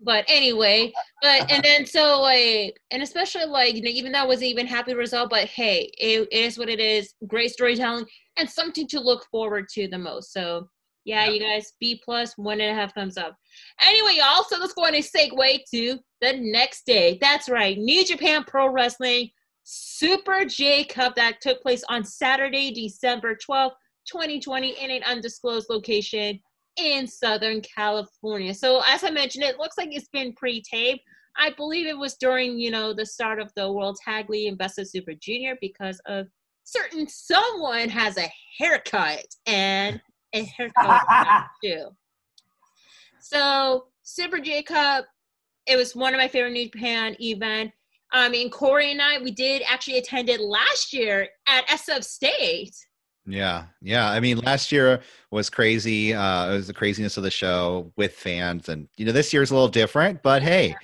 but anyway but and then so like and especially like you know even that was even happy result but hey it is what it is great storytelling and something to look forward to the most so yeah, you guys b plus one and a half thumbs up anyway y'all so let's go on a segue to the next day that's right new japan pro wrestling super j cup that took place on saturday december 12th 2020 in an undisclosed location in Southern California. So as I mentioned, it looks like it's been pre-taped. I believe it was during, you know, the start of the World Tag League and Best of Super Junior because of certain someone has a haircut and a haircut too. So Super J Cup, it was one of my favorite New Japan event. I mean, Corey and I, we did actually attend it last year at SF State. Yeah, yeah. I mean, last year was crazy. Uh, it was the craziness of the show with fans, and you know, this year's a little different. But hey,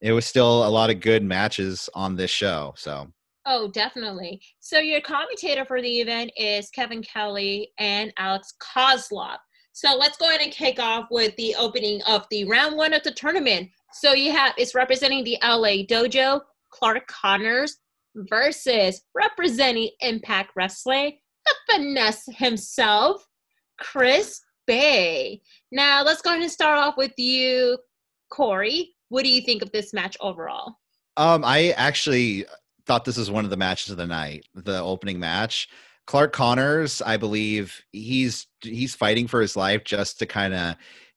it was still a lot of good matches on this show. So. Oh, definitely. So your commentator for the event is Kevin Kelly and Alex Koslov. So let's go ahead and kick off with the opening of the round one of the tournament. So you have it's representing the LA Dojo, Clark Connors versus representing Impact Wrestling, the finesse himself, Chris Bey. Now, let's go ahead and start off with you, Corey. What do you think of this match overall? Um, I actually thought this was one of the matches of the night, the opening match. Clark Connors, I believe he's he's fighting for his life just to kind of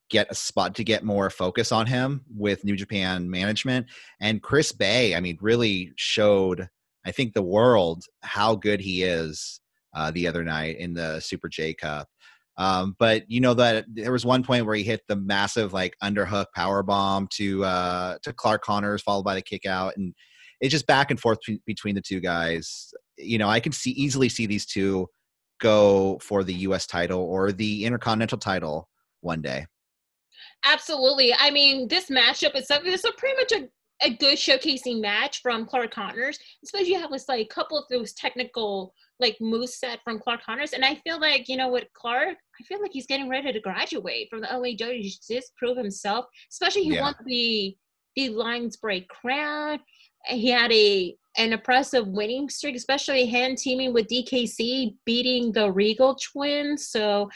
get a spot to get more focus on him with New Japan management. And Chris Bey, I mean, really showed, I think, the world how good he is uh, the other night in the Super J Cup. Um, but you know that there was one point where he hit the massive like underhook power bomb to uh, to Clark Connors, followed by the kick out, and it's just back and forth between, between the two guys. You know, I can see easily see these two go for the U.S. title or the Intercontinental title one day. Absolutely. I mean, this matchup is something. It's a pretty much a a good showcasing match from Clark Connors, especially you have this like a couple of those technical like moves set from Clark Connors. And I feel like, you know what, Clark, I feel like he's getting ready to graduate from the LA Dojo. He just prove himself, especially he yeah. won the the Lions Break crown. He had a an impressive winning streak, especially him teaming with DKC, beating the Riegel twins. So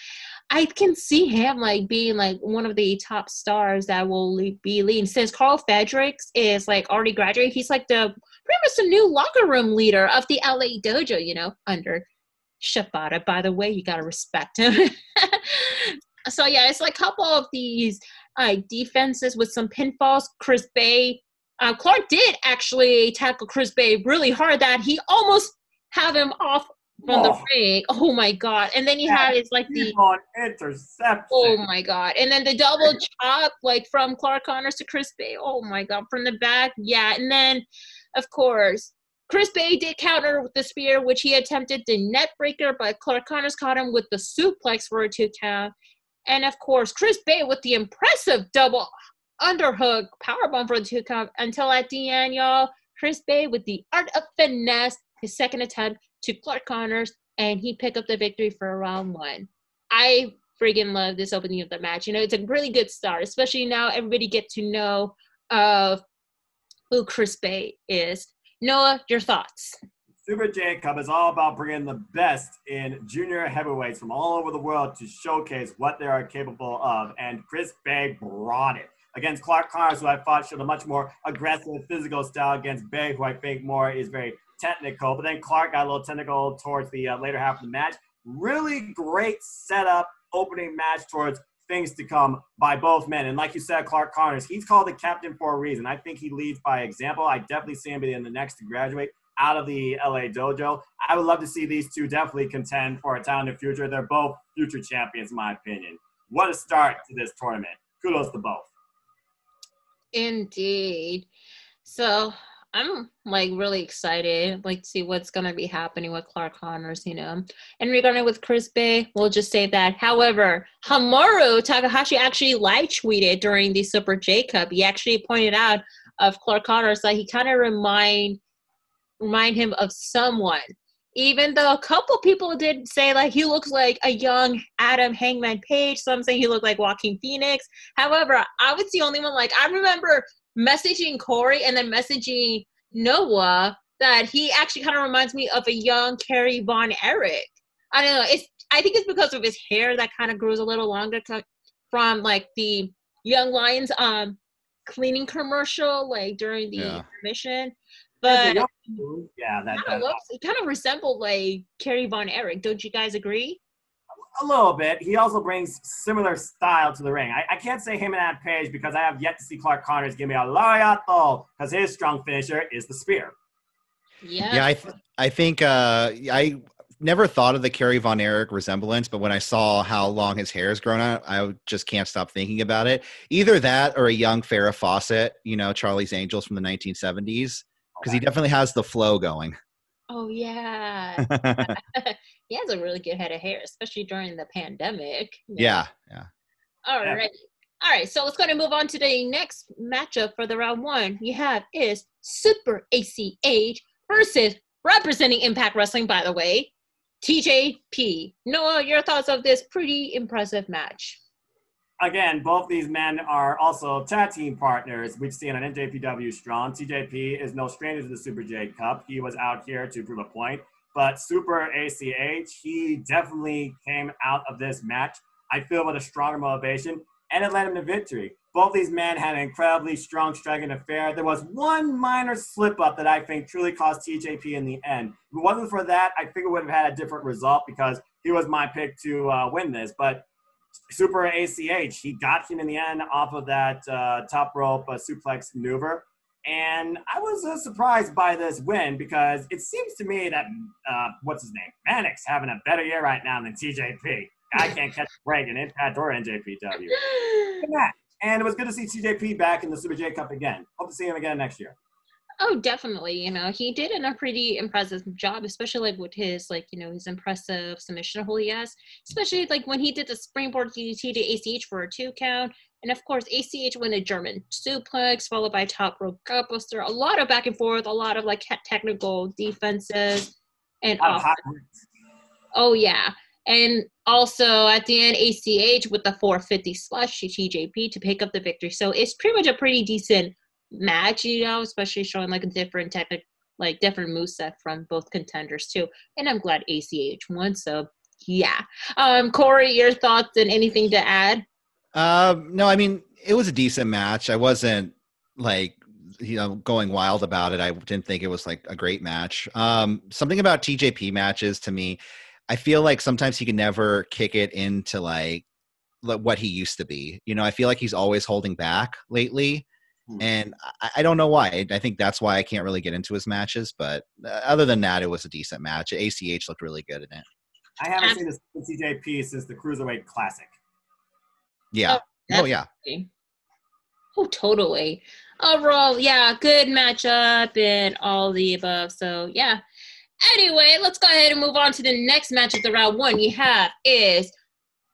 I can see him like being like one of the top stars that will be leading. Since Karl Fredericks is like already graduated, he's like the pretty much the new locker room leader of the LA Dojo. You know, under Shibata. By the way, you gotta respect him. so yeah, it's like a couple of these uh, defenses with some pinfalls. Chris Bey uh, Clark did actually tackle Chris Bey really hard that he almost have him off from oh. the ring. Oh my god! And then he had his like the on interception. Oh my god! And then the double chop like from Clark Connors to Chris Bey. Oh my god! From the back, yeah. And then, of course, Chris Bey did counter with the spear, which he attempted the net breaker, but Clark Connors caught him with the suplex for a two count. And of course, Chris Bey with the impressive double underhook powerbomb for the two count until at the end, y'all, Chris Bey with the art of finesse, his second attempt to Clark Connors, and he picked up the victory for round one. I freaking love this opening of the match. You know, it's a really good start, especially now everybody get to know of who Chris Bey is. Noah, your thoughts? Super J Cup is all about bringing the best in junior heavyweights from all over the world to showcase what they are capable of. And Chris Bey brought it against Clark Connors, who I thought showed a much more aggressive physical style against Bey, who I think more is very technical. But then Clark got a little technical towards the uh, later half of the match. Really great setup, opening match towards things to come by both men. And like you said, Clark Connors, he's called the captain for a reason. I think he leads by example. I definitely see him being the next to graduate out of the LA dojo. I would love to see these two definitely contend for a time in the future. They're both future champions, in my opinion. What a start to this tournament. Kudos to both. Indeed. So I'm like really excited, like to see what's gonna be happening with Clark Connors, you know. And regarding with Chris Bey, we'll just say that. However, Hiromu Takahashi actually live tweeted during the Super J Cup. He actually pointed out of Clark Connors that he kind of remind remind him of someone even though a couple people did say like he looks like a young Adam Hangman Page, some say he looked like Joaquin Phoenix. However, I was the only one like I remember messaging Corey and then messaging Noah that he actually kind of reminds me of a young Kerry Von Erich. I don't know. It's I think it's because of his hair that kind of grows a little longer from like the Young Lions um cleaning commercial like during the yeah. mission. But yeah, that, that looks, it kind of resembled like Kerry Von Erich. Don't you guys agree? A little bit. He also brings similar style to the ring. I, I can't say him and Adam Page because I have yet to see Clark Connors give me a lariato because his strong finisher is the spear. Yeah. Yeah, I th- I think uh, I never thought of the Kerry Von Erich resemblance, but when I saw how long his hair has grown out, I just can't stop thinking about it. Either that or a young Farrah Fawcett, you know, Charlie's Angels from the 1970s because he definitely has the flow going. Oh yeah, he has a really good head of hair, especially during the pandemic. Yeah, yeah. All yeah. right, all right. So let's go and move on to the next matchup for the round one. You have is Super ACH versus representing Impact Wrestling. By the way, TJP. Noah, your thoughts of this pretty impressive match? Again, both these men are also tag team partners. We've seen on NJPW Strong. TJP is no stranger to the Super J Cup. He was out here to prove a point. But Super ACH, he definitely came out of this match, I feel, with a stronger motivation, and it led him to victory. Both these men had an incredibly strong striking affair. There was one minor slip up that I think truly cost TJP in the end. If it wasn't for that, I think it would have had a different result because he was my pick to uh, win this. But Super ACH. He got him in the end off of that uh, top rope uh, suplex maneuver. And I was uh, surprised by this win because it seems to me that, uh, what's his name? Mannix having a better year right now than TJP. I can't catch a break in Impact or NJPW. And it was good to see TJP back in the Super J Cup again. Hope to see him again next year. Oh, definitely. You know, he did in a pretty impressive job, especially like with his like, you know, his impressive submission hold he has. Especially like when he did the springboard DDT to ACH for a two count. And of course, ACH went a German suplex, followed by top rope gutbuster. A lot of back and forth, a lot of like technical defenses and Oh yeah. And also at the end, ACH with the 450 slash TJP to pick up the victory. So it's pretty much a pretty decent match, you know, especially showing like a different type of like different move set from both contenders too. And I'm glad ACH won. So yeah. Um, Corey, your thoughts and anything to add? Um, no, I mean it was a decent match. I wasn't like you know going wild about it. I didn't think it was like a great match. Um, something about TJP matches to me, I feel like sometimes he can never kick it into like what he used to be. You know, I feel like he's always holding back lately. Hmm. And I, I, don't know why. I think that's why I can't really get into his matches. But uh, other than that, it was a decent match. ACH looked really good in it. I haven't seen this TJP since the Cruiserweight Classic. Yeah. Oh, oh yeah. Oh, totally. Overall, yeah, good matchup and all the above. So yeah. Anyway, let's go ahead and move on to the next match of the round one. You have is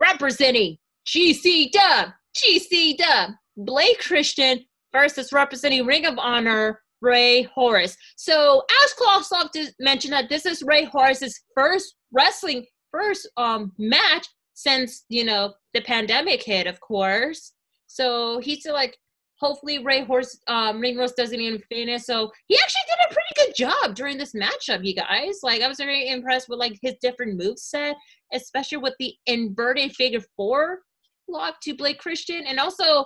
representing GC Dub, GC Dub, Blake Christian versus representing Ring of Honor, Rey Horus. So as Koslov mentioned that this is Rey Horus's first wrestling first um match since you know the pandemic hit, of course. So he's like hopefully Rey Horus um Ring Rose doesn't even finish. So he actually did a pretty good job during this matchup, you guys. Like I was very impressed with like his different move set, especially with the inverted figure four lock to Blake Christian and also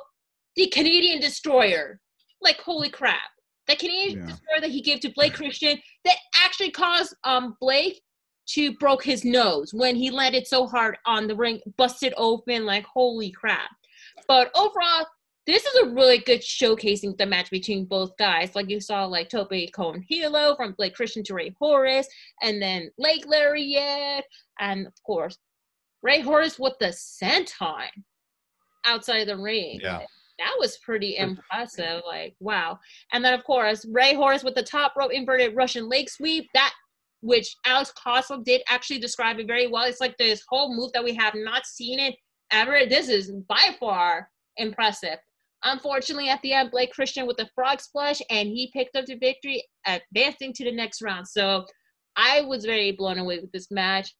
the Canadian destroyer. Like, holy crap. The Canadian yeah. destroyer that he gave to Blake Christian that actually caused um Blake to broke his nose when he landed so hard on the ring, busted open, like holy crap. But overall, this is a really good showcasing the match between both guys. Like you saw, like Tope con Hilo from Blake Christian to Rey Horus, and then Lake Lariat, and of course, Rey Horus with the senton outside the ring. Yeah that was pretty impressive. Like, wow. And then, of course, Rey Horus with the top rope inverted Russian leg sweep. That, which Alex Koslov did actually describe it very well. It's like this whole move that we have not seen it ever. This is by far impressive. Unfortunately, at the end, Blake Christian with the frog splash, and he picked up the victory, advancing to the next round. So I was very blown away with this match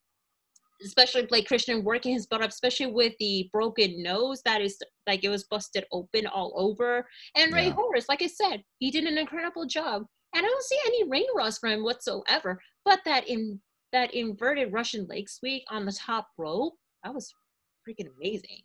especially Blake Christian working his butt up, especially with the broken nose that is like it was busted open all over. And Ray yeah. Horus, like I said, he did an incredible job. And I don't see any rain rust from him whatsoever. But that in that inverted Russian leg sweep on the top rope, that was freaking amazing.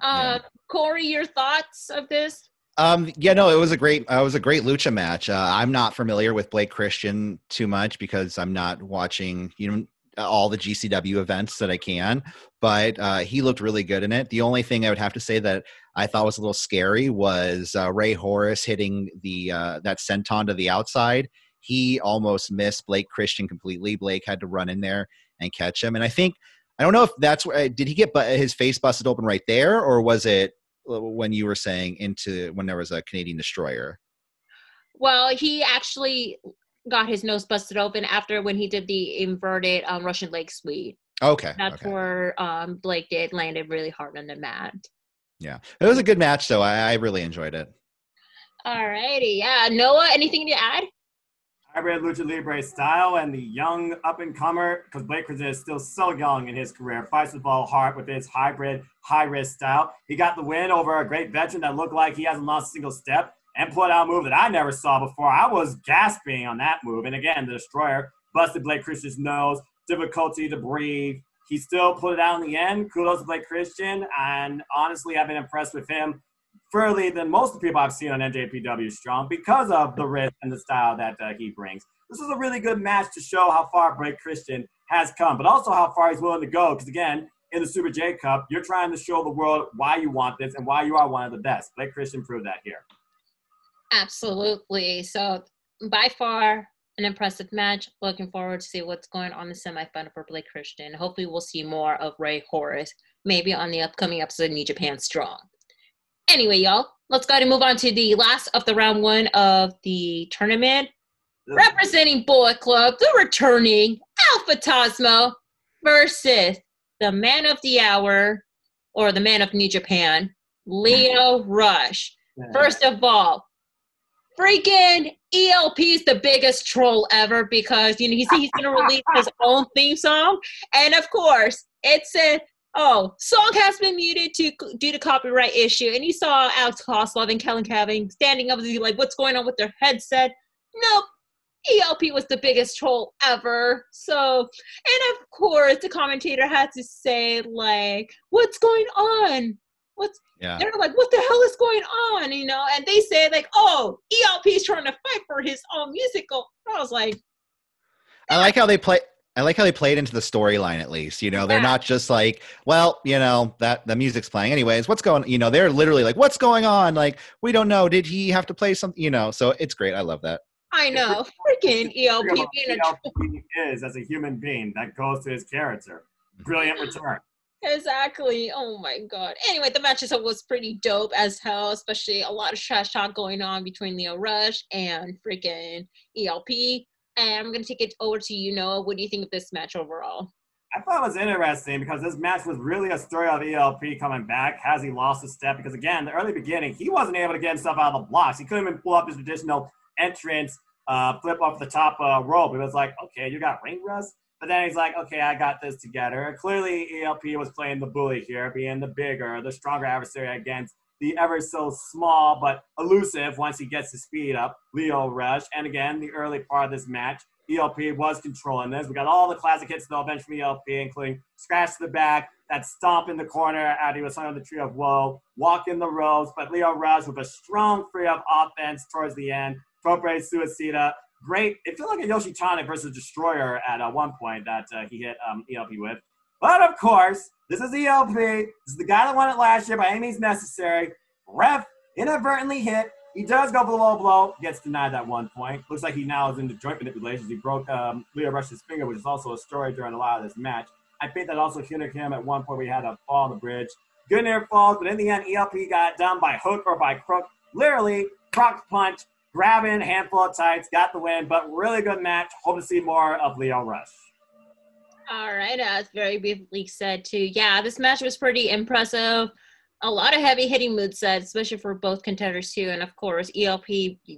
Uh, Corey, your thoughts of this? Um, yeah, no, it was a great, uh, it was a great lucha match. Uh, I'm not familiar with Blake Christian too much because I'm not watching, you know, all the GCW events that I can, but uh, he looked really good in it. The only thing I would have to say that I thought was a little scary was uh, Rey Horus hitting the uh, that senton to the outside. He almost missed Blake Christian completely. Blake had to run in there and catch him, and I think I don't know if that's where did he get his face busted open right there, or was it uh, when you were saying into when there was a Canadian destroyer? Well, he actually got his nose busted open after when he did the inverted um, Russian leg sweep. Okay. That's okay. where um, Blake did landed really hard on the mat. Yeah. It was a good match, though. I, I really enjoyed it. All righty. Yeah. Noah, anything to add? Hybrid Lucha Libre style and the young up and comer, because Blake Christian is still so young in his career, fights the ball hard with his hybrid high risk style. He got the win over a great veteran that looked like he hasn't lost a single step and put out a move that I never saw before. I was gasping on that move. And again, the destroyer busted Blake Christian's nose, difficulty to breathe. He still put it out in the end. Kudos to Blake Christian. And honestly, I've been impressed with him further than most of the people I've seen on NJPW Strong because of the risk and the style that uh, he brings. This was a really good match to show how far Blake Christian has come, but also how far he's willing to go. Because again, in the Super J Cup. You're trying to show the world why you want this and why you are one of the best. Blake Christian proved that here. Absolutely. So by far an impressive match. Looking forward to see what's going on in the semifinal for Blake Christian. Hopefully we'll see more of Rey Horus, maybe on the upcoming episode of New Japan Strong. Anyway, y'all, let's go ahead and move on to the last of the round one of the tournament. Representing Bullet Club, the returning El Phantasmo versus the man of the hour or the man of New Japan, Lio Rush. First of all, freaking ELP is the biggest troll ever because you know he's, he's gonna release his own theme song, and of course it said, "Oh, song has been muted to due to copyright issue." And you saw Alex Koslov and Kellen Kevin standing up, like, "What's going on with their headset?" Nope. ELP was the biggest troll ever. So, and of course, the commentator had to say, like, what's going on? What's yeah. they're like, what the hell is going on? You know, and they say like, oh, ELP is trying to fight for his own musical. I was like, I like how they play. I like how they played into the storyline at least. You know, yeah. they're not just like, well, you know, that the music's playing anyways. What's going? You know, they're literally like, what's going on? Like, we don't know. Did he have to play something? You know, so it's great. I love that. I know, freaking ELP being ELP is as a human being that goes to his character. Brilliant mm-hmm. return. Exactly. Oh my god. Anyway, the match itself was pretty dope as hell, especially a lot of trash talk going on between Lio Rush and freaking ELP. And I'm gonna take it over to you, Noah. What do you think of this match overall? I thought it was interesting because this match was really a story of ELP coming back. Has he lost a step? Because again, the early beginning, he wasn't able to get himself out of the blocks. He couldn't even pull up his traditional entrance, uh, flip off the top uh, rope. It was like, okay, you got ring rust then he's like, okay, I got this together. Clearly, ELP was playing the bully here, being the bigger, the stronger adversary against the ever so small but elusive once he gets his speed up, Lio Rush. And again, the early part of this match, ELP was controlling this. We got all the classic hits though, from ELP, including scratch to the back, that stomp in the corner after he was under the tree of woe, walk in the ropes, but Lio Rush with a strong free up offense towards the end, Tope Suicida, great. It felt like a Yoshi Tonic versus Destroyer at uh, one point that uh, he hit um, ELP with. But of course, this is ELP. This is the guy that won it last year by any means necessary. Ref inadvertently hit. He does go below blow, gets denied that one point. Looks like he now is into joint manipulations. He broke um, Lio Rush's finger, which is also a story during a lot of this match. I think that also hindered him at one point We had a fall on the bridge. Good near falls, but in the end, ELP got done by hook or by crook. Literally, croc punch grabbing, handful of tights, got the win, but really good match. Hope to see more of Lio Rush. All right, as very briefly said too. Yeah, this match was pretty impressive. A lot of heavy hitting moves sets, especially for both contenders too. And of course, ELP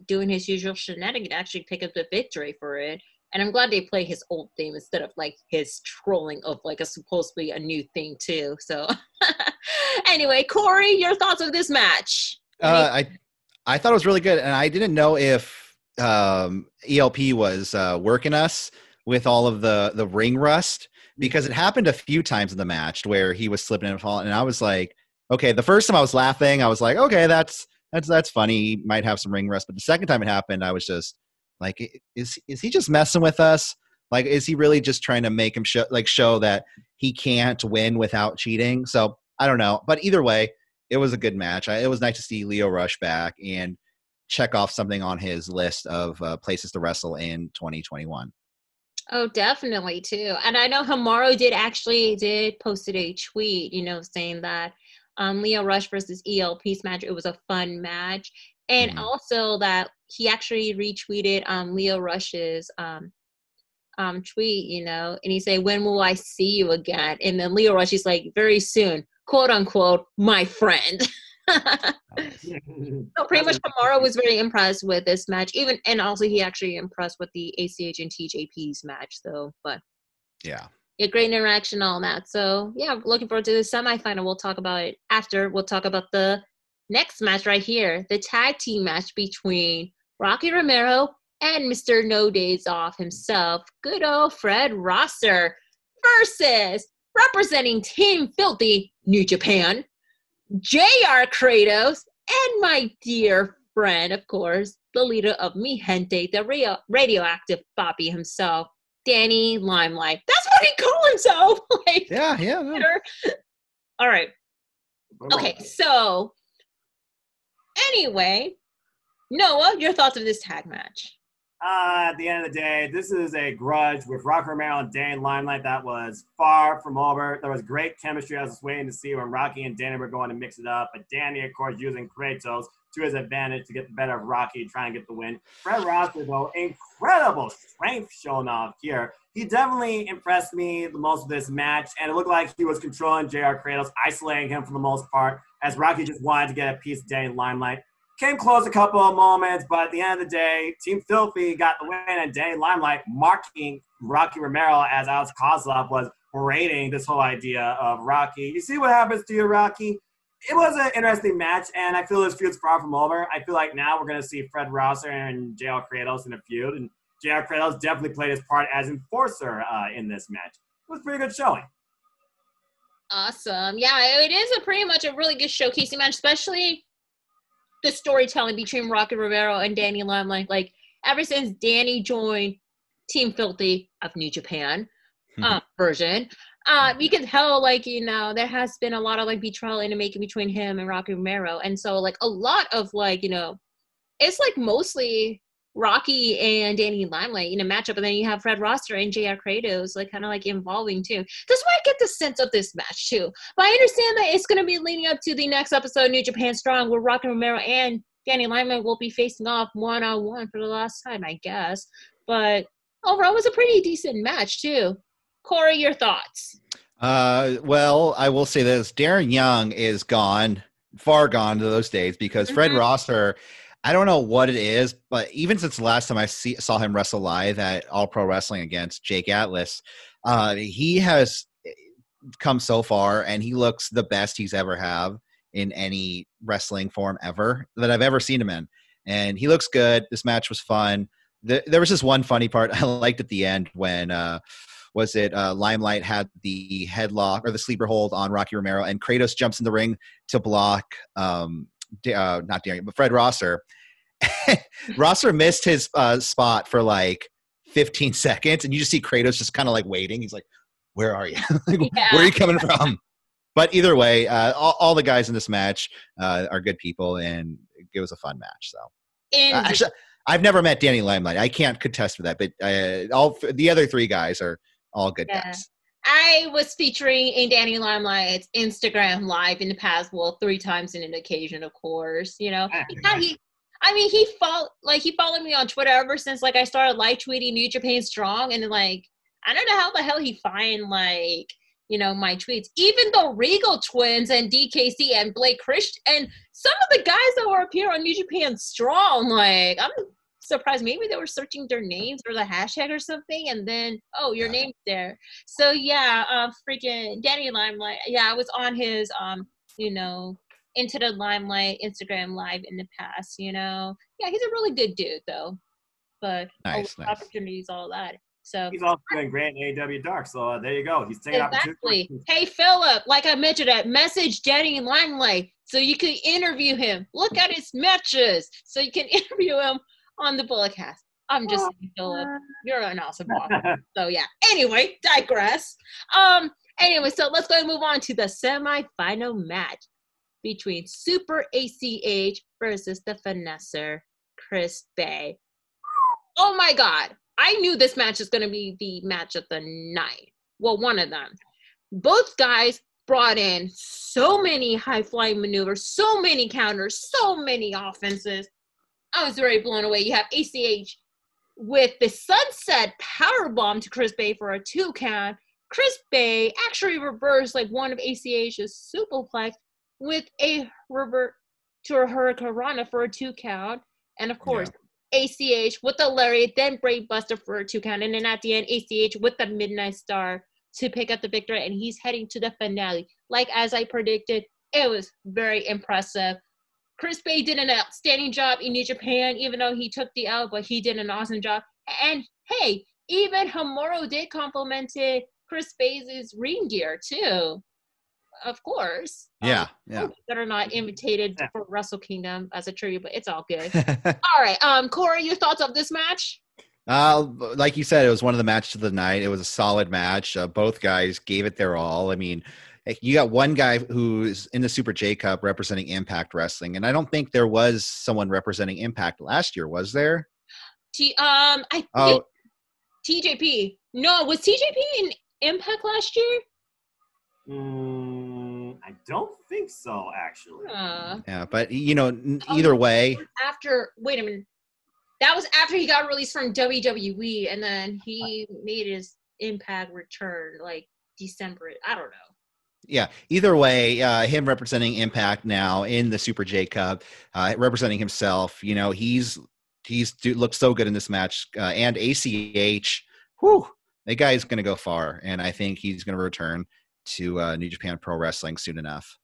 doing his usual shenanigans actually pick up the victory for it. And I'm glad they play his old theme instead of like his trolling of like a supposed to be a new thing too. So anyway, Korey, your thoughts of this match? Uh, I I thought it was really good, and I didn't know if um, ELP was uh, working us with all of the the ring rust because it happened a few times in the match where he was slipping and falling, and I was like, okay. The first time I was laughing, I was like, okay, that's that's that's funny. He might have some ring rust, but the second time it happened, I was just like, is is he just messing with us? Like, is he really just trying to make him show like show that he can't win without cheating? So I don't know, but either way, it was a good match. I, it was nice to see Lio Rush back and check off something on his list of uh, places to wrestle in 2021. Oh, definitely too. And I know Hiromu did actually did posted a tweet, you know, saying that um, Lio Rush versus ELP's match it was a fun match, and mm-hmm. also that he actually retweeted um, Lio Rush's um, um, tweet, you know, and he said, "When will I see you again?" And then Lio Rush is like, "Very soon." Quote unquote my friend. so pretty much Hiromu was very impressed with this match, even and also he actually impressed with the ACH and TJP's match though. But yeah. Yeah, great interaction, all that. So yeah, looking forward to the semifinal. We'll talk about it after. We'll talk about the next match right here, the tag team match between Rocky Romero and Mr. No Days Off himself, good old Fred Rosser versus representing Team Filthy New Japan, JR Kratos, and my dear friend, of course, the leader of Mi Gente, the radio- radioactive Bobby himself, Danny Limelight. That's what he called himself. like, Yeah, yeah. Twitter. All right. Okay, so anyway, Noah, your thoughts of this tag match? Uh, at the end of the day, this is a grudge with Rock Romero and Danny Limelight that was far from over. There was great chemistry. I was just waiting to see when Rocky and Danny were going to mix it up. But Danny, of course, using Kratos to his advantage to get the better of Rocky, trying to get the win. Fred Rosser, though, incredible strength shown off here. He definitely impressed me the most of this match, and it looked like he was controlling JR Kratos, isolating him for the most part, as Rocky just wanted to get a piece of Danny Limelight came close a couple of moments, but at the end of the day, Team Filthy got the win, and Danny Limelight marking Rocky Romero as Alex Koslov was berating this whole idea of Rocky. You see what happens to you, Rocky? It was an interesting match, and I feel this feud's far from over. I feel like now we're going to see Fred Rosser and JR Kratos in a feud, and JR Kratos definitely played his part as enforcer uh, in this match. It was pretty good showing. Awesome. Yeah, it is a pretty much a really good showcasing match, especially the storytelling between Rocky Romero and Danny Limelight. Like ever since Danny joined Team Filthy of New Japan uh, version, uh, you can tell like you know there has been a lot of like betrayal in the making between him and Rocky Romero, and so like a lot of like you know, it's like mostly Rocky and Danny Limelight in a matchup, and then you have Fred Rosser and JR Kratos like kind of like involving too. That's why I get the sense of this match too. But I understand that it's going to be leading up to the next episode of New Japan Strong, where Rocky Romero and Danny Limelight will be facing off one on one for the last time, I guess. But overall, it was a pretty decent match too. Korey, your thoughts? Uh, well, I will say this: Darren Young is gone, far gone to those days, because Fred Mhm. Rosser. I don't know what it is, but even since the last time I see, saw him wrestle live at All Pro Wrestling against Jake Atlas, uh, he has come so far, and he looks the best he's ever have in any wrestling form ever that I've ever seen him in. And he looks good. This match was fun. The, there was this one funny part I liked at the end when uh, was it uh, Limelight had the headlock or the sleeper hold on Rocky Romero, and Kratos jumps in the ring to block um, uh, not Darian, but Fred Rosser. Rosser missed his uh, spot for like 15 seconds, and you just see Kratos just kind of like waiting. He's like, "Where are you? like, Yeah. Where are you coming from?" But either way, uh, all, all the guys in this match uh, are good people, and it was a fun match. So uh, actually, I've never met Danny Limelight. I can't contest for that, but uh, all the other three guys are all good Yeah. guys. I was featuring in Danny Limelight's Instagram live in the past, well, three times in an occasion, of course. You know, he. I mean, he followed like he followed me on Twitter ever since like I started live tweeting New Japan Strong, and like I don't know how the hell he find like you know my tweets. Even the Riegel Twins and DKC and Blake Christian and some of the guys that were up here on New Japan Strong, like I'm surprised maybe they were searching their names or the hashtag or something, and then oh your name's there. So yeah, uh, freaking Danny Limelight. Yeah, I was on his um, you know, into the limelight Instagram live in the past. You know, yeah, he's a really good dude though. But Nice, oh, nice. opportunities, all that. So He's also doing great in AEW Dark, so uh, there you go. He's taking exactly. opportunities. Hey Philip, like I mentioned, that message Danny Limelight so you can interview him. Look at his matches so you can interview him on the podcast. I'm just saying, Philip, you're an awesome boss. So yeah. Anyway, digress. Um. Anyway, so let's go and move on to the semi-final match between Super ACH versus the Finesser Chris Bey. Oh my God! I knew this match is going to be the match of the night. Well, one of them. Both guys brought in so many high-flying maneuvers, so many counters, so many offenses. I was very blown away. You have ACH with the sunset power bomb to Chris Bey for a two count. Chris Bey actually reversed like one of ACH's superplex with a revert to a Hurricane for a two count. And of course, ACH with the lariat, then Brainbuster for a two count. And then at the end, ACH with the Midnight Star to pick up the victory. And he's heading to the finale. Like as I predicted, it was very impressive. Chris Bey did an outstanding job in New Japan, even though he took the L, but he did an awesome job. And hey, even Hiromu did complimented Chris Bey's ring gear too. Of course. Yeah, Um, yeah. That are not imitated Yeah. for Wrestle Kingdom as a tribute, but it's all good. all right. Um, Korey, your thoughts of this match? Uh, like you said, it was one of the matches of the night. It was a solid match. Uh, both guys gave it their all. I mean, eh, you got one guy who's in the Super J Cup representing Impact Wrestling, and I don't think there was someone representing Impact last year, was there? T um I Oh, TJP. No, was TJP in Impact last year? Mm, I don't think so, actually. Uh, yeah, but you know, n- Oh, either way, after wait a minute. That was after he got released from WWE and then he made his Impact return like December. I don't know. yeah, either way, uh, him representing Impact now in the Super J Cup, uh, representing himself. You know, he's he's dude, looks so good in this match, uh, and ACH. Whew, that guy's going to go far, and I think he's going to return to uh, New Japan Pro Wrestling soon enough.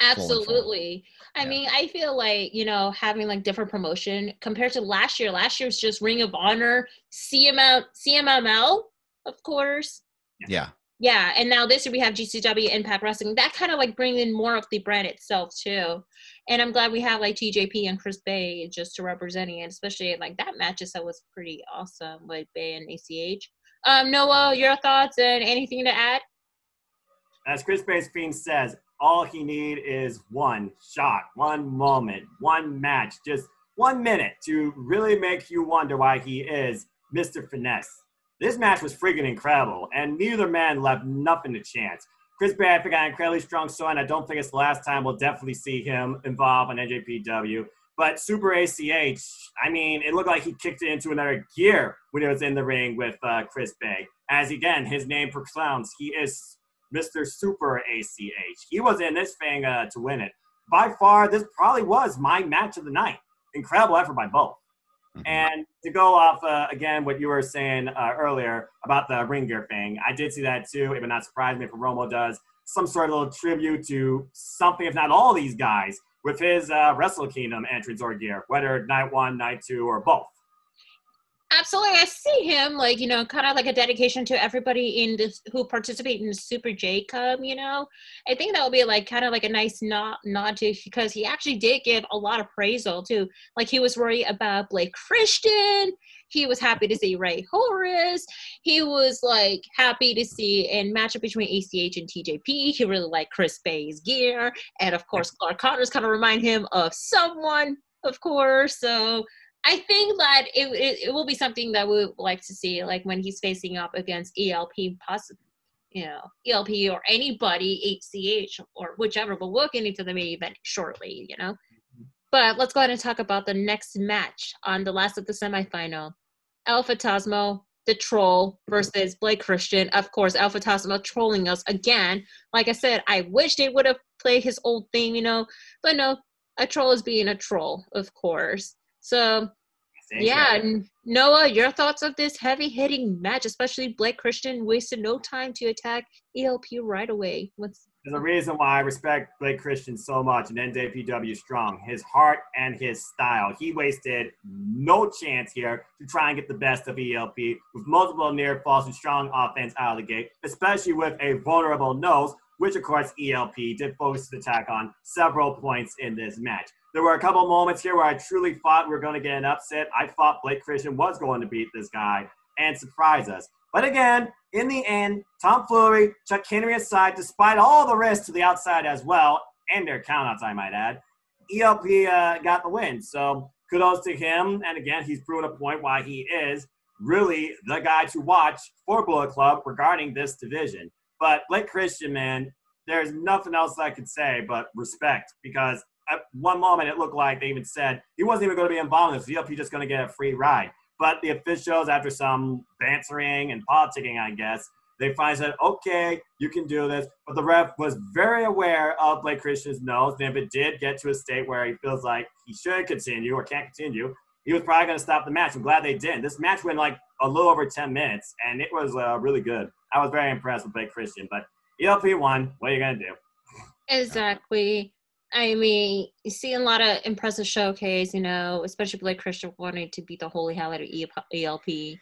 Absolutely. I Yeah. mean, I feel like, you know, having like different promotion compared to last year. Last year was just Ring of Honor, CML, CMML, of course. Yeah, Yeah, and now this year we have GCW Impact Wrestling. That kind of like bring in more of the brand itself too. And I'm glad we have like TJP and Chris Bey just to representing it, especially like that match that was pretty awesome with Bey and ACH. Um, Noah, your thoughts and anything to add? As Chris Bey's Fiend says, all he need is one shot, one moment, one match, just one minute to really make you wonder why he is Mr. Finesse. This match was freaking incredible, and neither man left nothing to chance. Chris Bey, got an incredibly strong showing. I don't think it's the last time we'll definitely see him involved in NJPW. But Super ACH, I mean, it looked like he kicked it into another gear when he was in the ring with uh, Chris Bey. As again, his name proclaims, he is Mr. Super ACH. He was in this thing uh, to win it. By far, this probably was my match of the night. Incredible effort by both. Mhm. And to go off uh, again what you were saying uh, earlier about the ring gear thing, I did see that too. It would not surprise me if Romo does some sort of little tribute to something, if not all these guys, with his uh, Wrestle Kingdom entrance or gear, whether night one, night two, or both. Absolutely, I see him like you know, kind of like a dedication to everybody in this who participate in Super J Cup. You know, I think that would be like kind of like a nice nod, nod to because he actually did give a lot of though too. Like he was worried about Blake Christian. He was happy to see Rey Horus. He was like happy to see and matchup between ACH and TJP. He really liked Chris Bey's gear, and of course Clark Connors kind of remind him of someone, of course. So I think that it, it, it will be something that we would like to see, like when he's facing up against ELP, possibly, you know, ELP or anybody, HCH or whichever. But we'll get into the main event shortly, you know. But let's go ahead and talk about the next match on the last of the semifinal: El Phantasmo, the Troll versus Blake Christian. Of course, El Phantasmo trolling us again. Like I said, I wish they would have played his old thing, you know, but no, a troll is being a troll, of course. So yeah, Noah, your thoughts of this heavy hitting match, especially Blake Christian wasted no time to attack ELP right away. What's There's a reason why I respect Blake Christian so much and NJPW strong. His heart and his style. He wasted no chance here to try and get the best of ELP with multiple near falls and strong offense out of the gate, especially with a vulnerable nose, which of course ELP did focus the attack on several points in this match. There were a couple moments here where I truly thought we were going to get an upset. I thought Blake Christian was going to beat this guy and surprise us. But again, in the end, tomfoolery, Chuck Henry aside, despite all the risks to the outside as well, and their countouts, I might add, ELP uh, got the win. So kudos to him. And again, he's proven a point why he is really the guy to watch for Bullet Club regarding this division. But Blake Christian, man, there's nothing else I could say but respect because at one moment it looked like they even said he wasn't even going to be involved in this. ELP just going to get a free ride. But the officials, after some bantering and politicking, I guess, they finally said, okay, you can do this. But the ref was very aware of Blake Christian's nose. And if it did get to a state where he feels like he should continue or can't continue, he was probably going to stop the match. I'm glad they didn't. This match went like a little over 10 minutes, and it was uh, really good. I was very impressed with Blake Christian. But ELP won. What are you going to do? exactly? I mean, you see a lot of impressive showcase, you know, especially Blake Christian wanting to beat the holy hell out of ELP. You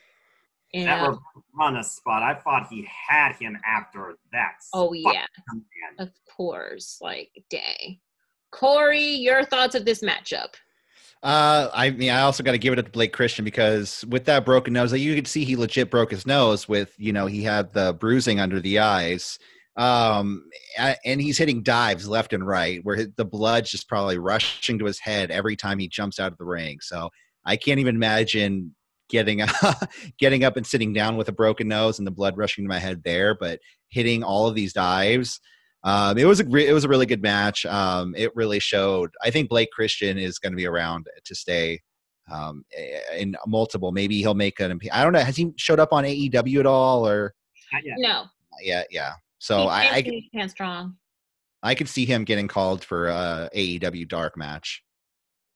That know? was on a spot. I thought he had him after that. Oh yeah, man. of course. Like, day, Korey, your thoughts of this matchup? Uh, I mean, I also got to give it up to Blake Christian because with that broken nose, like you could see he legit broke his nose with, you know, he had the bruising under the eyes. Um, and he's hitting dives left and right where the blood's just probably rushing to his head every time he jumps out of the ring. So I can't even imagine getting getting up and sitting down with a broken nose and the blood rushing to my head there, but hitting all of these dives um, it was a re- it was a really good match. Um, it really showed. I think Blake Christian is going to be around to stay um, in multiple. Maybe he'll make an. I don't know. Has he showed up on AEW at all or? No. Yeah, yeah. So I, I can strong. I could see him getting called for a AEW dark match.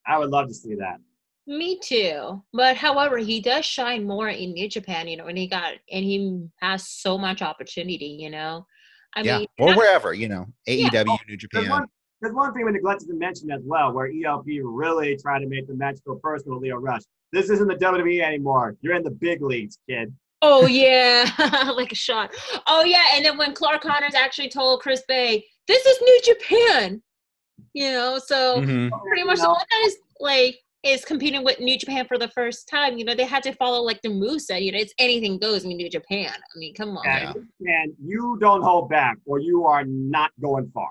I would love to see that. Me too. But however, he does shine more in New Japan, you know, and he got and he has so much opportunity, you know. I yeah, mean, or wherever you know, AEW, yeah. New Japan. There's one, there's one thing we neglected to mention as well, where ELP really tried to make the match go personal with Lio Rush. This isn't the WWE anymore. You're in the big leagues, kid. Oh yeah, like a shot. Oh yeah, and then when Clark Connors actually told Chris Bey, "This is New Japan," you know, so mm-hmm. pretty much you know, the one that is like is competing with New Japan for the first time, you know, they had to follow like the Musa, you know, it's anything goes in New Japan. I mean, come on. And, and you don't hold back or you are not going far.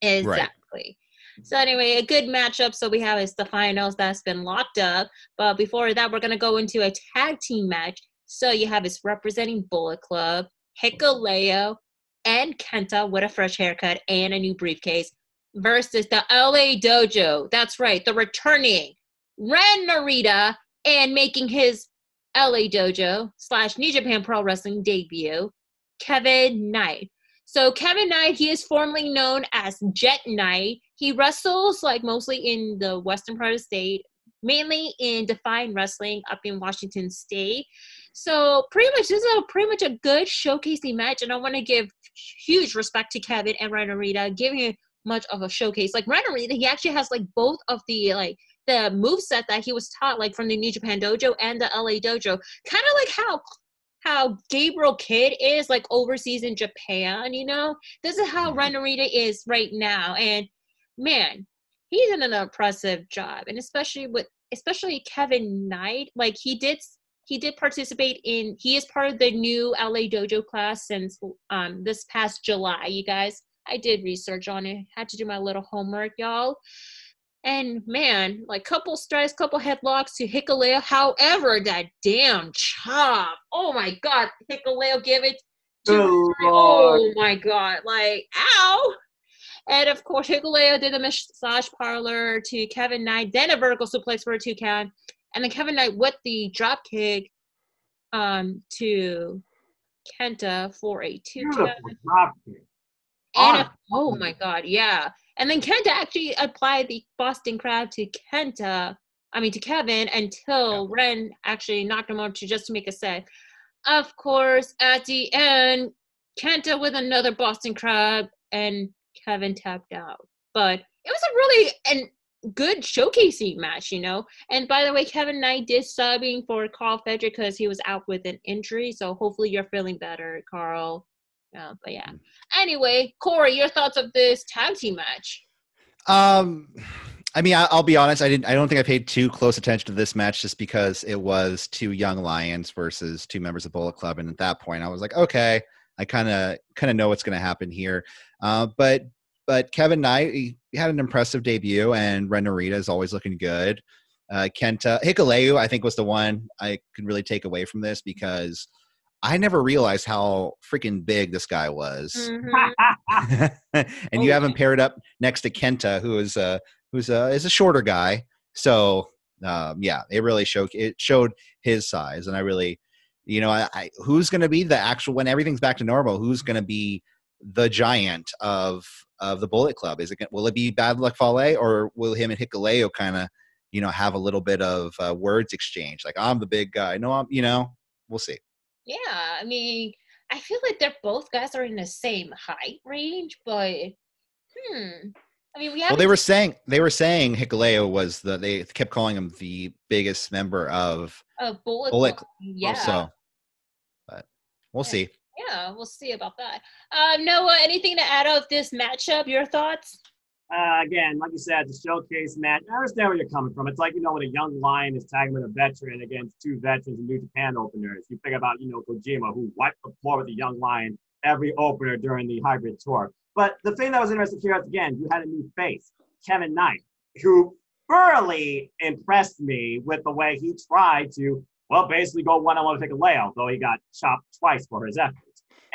Exactly. Right. So anyway, a good matchup. So we have is the finals that's been locked up. But before that, we're gonna go into a tag team match. So you have is representing Bullet Club, Hikuleo, and Kenta with a fresh haircut and a new briefcase versus the LA Dojo. That's right, the returning Ren Narita and making his LA Dojo slash New Japan Pro Wrestling debut, Kevin Knight. So Kevin Knight, he is formerly known as Jet Knight. He wrestles like mostly in the western part of the state, mainly in DEFY Wrestling up in Washington State. So pretty much this is a pretty much a good showcasing match, and I want to give huge respect to Kevin and Ren Narita, giving much of a showcase. Like Rennery, he actually has like both of the like the move set that he was taught like from the New Japan Dojo and the LA Dojo. Kind of like how how Gabriel Kidd is like overseas in Japan, you know? This is how mm-hmm. Ren Narita is right now. And man, he's done an impressive job. And especially with especially Kevin Knight, like he did he did participate in he is part of the new LA Dojo class since um this past July, you guys. I did research on it. Had to do my little homework, y'all. And man, like couple strikes, couple headlocks to Hikuleo. However, that damn chop. Oh my god, Hikuleo give it to oh, oh my god, like ow. And of course, Hikuleo did a massage parlor to Kevin Knight, then a vertical suplex for a two count, and then Kevin Knight with the drop kick um to Kenta for a two count. And a, oh my god, yeah. And then Kenta actually applied the Boston crab to Kenta, I mean to Kevin, until yeah. Ren actually knocked him out to just to make a set. Of course, at the end, Kenta with another Boston crab, and Kevin tapped out. But it was a really and good showcasing match, you know. And by the way, Kevin Knight did subbing for Karl Frederick because he was out with an injury. So hopefully you're feeling better, Karl. Uh, but yeah. Mm. Anyway, Korey, your thoughts of this tag team match? Um, I mean, I, will be honest. I didn't. I don't think I paid too close attention to this match just because it was two young lions versus two members of Bullet Club, and at that point, I was like, okay, I kind of kind of know what's going to happen here. Uh, but but Kevin Knight he had an impressive debut, and Ren Narita is always looking good. Uh, Kenta Hikuleo, I think, was the one I could really take away from this because I never realized how freaking big this guy was. Mm-hmm. and oh, you have him paired up next to Kenta, who is a who's a is a shorter guy. So um, yeah, it really showed it showed his size, and I really, you know, I, I who's going to be the actual when everything's back to normal? Who's going to be the giant of of the Bullet Club? Is it will it be Bad Luck Fale or will him and Hikuleo kind of you know have a little bit of uh, words exchange? Like I'm the big guy. No, I'm you know we'll see. Yeah, I mean, I feel like they're both guys are in the same height range, but hmm. I mean, we have Well, they were saying they were saying Hikuleo was the they kept calling him the biggest member of uh, Bullet. Bullet. Yeah. So, but we'll yeah. see. Yeah, we'll see about that. Uh, Noah, anything to add of this matchup? Your thoughts? Uh, again, like you said, a showcase match. I understand where you're coming from. It's like, you know, when a young lion is tagging with a veteran against two veterans in New Japan openers. You think about, you know, Kojima, who wiped the floor with the young lion every opener during the hybrid tour. But the thing that was interesting here, again, you had a new face, Kevin Knight, who thoroughly impressed me with the way he tried to, well, basically go one on one with Hikuleo, though he got chopped twice for his efforts.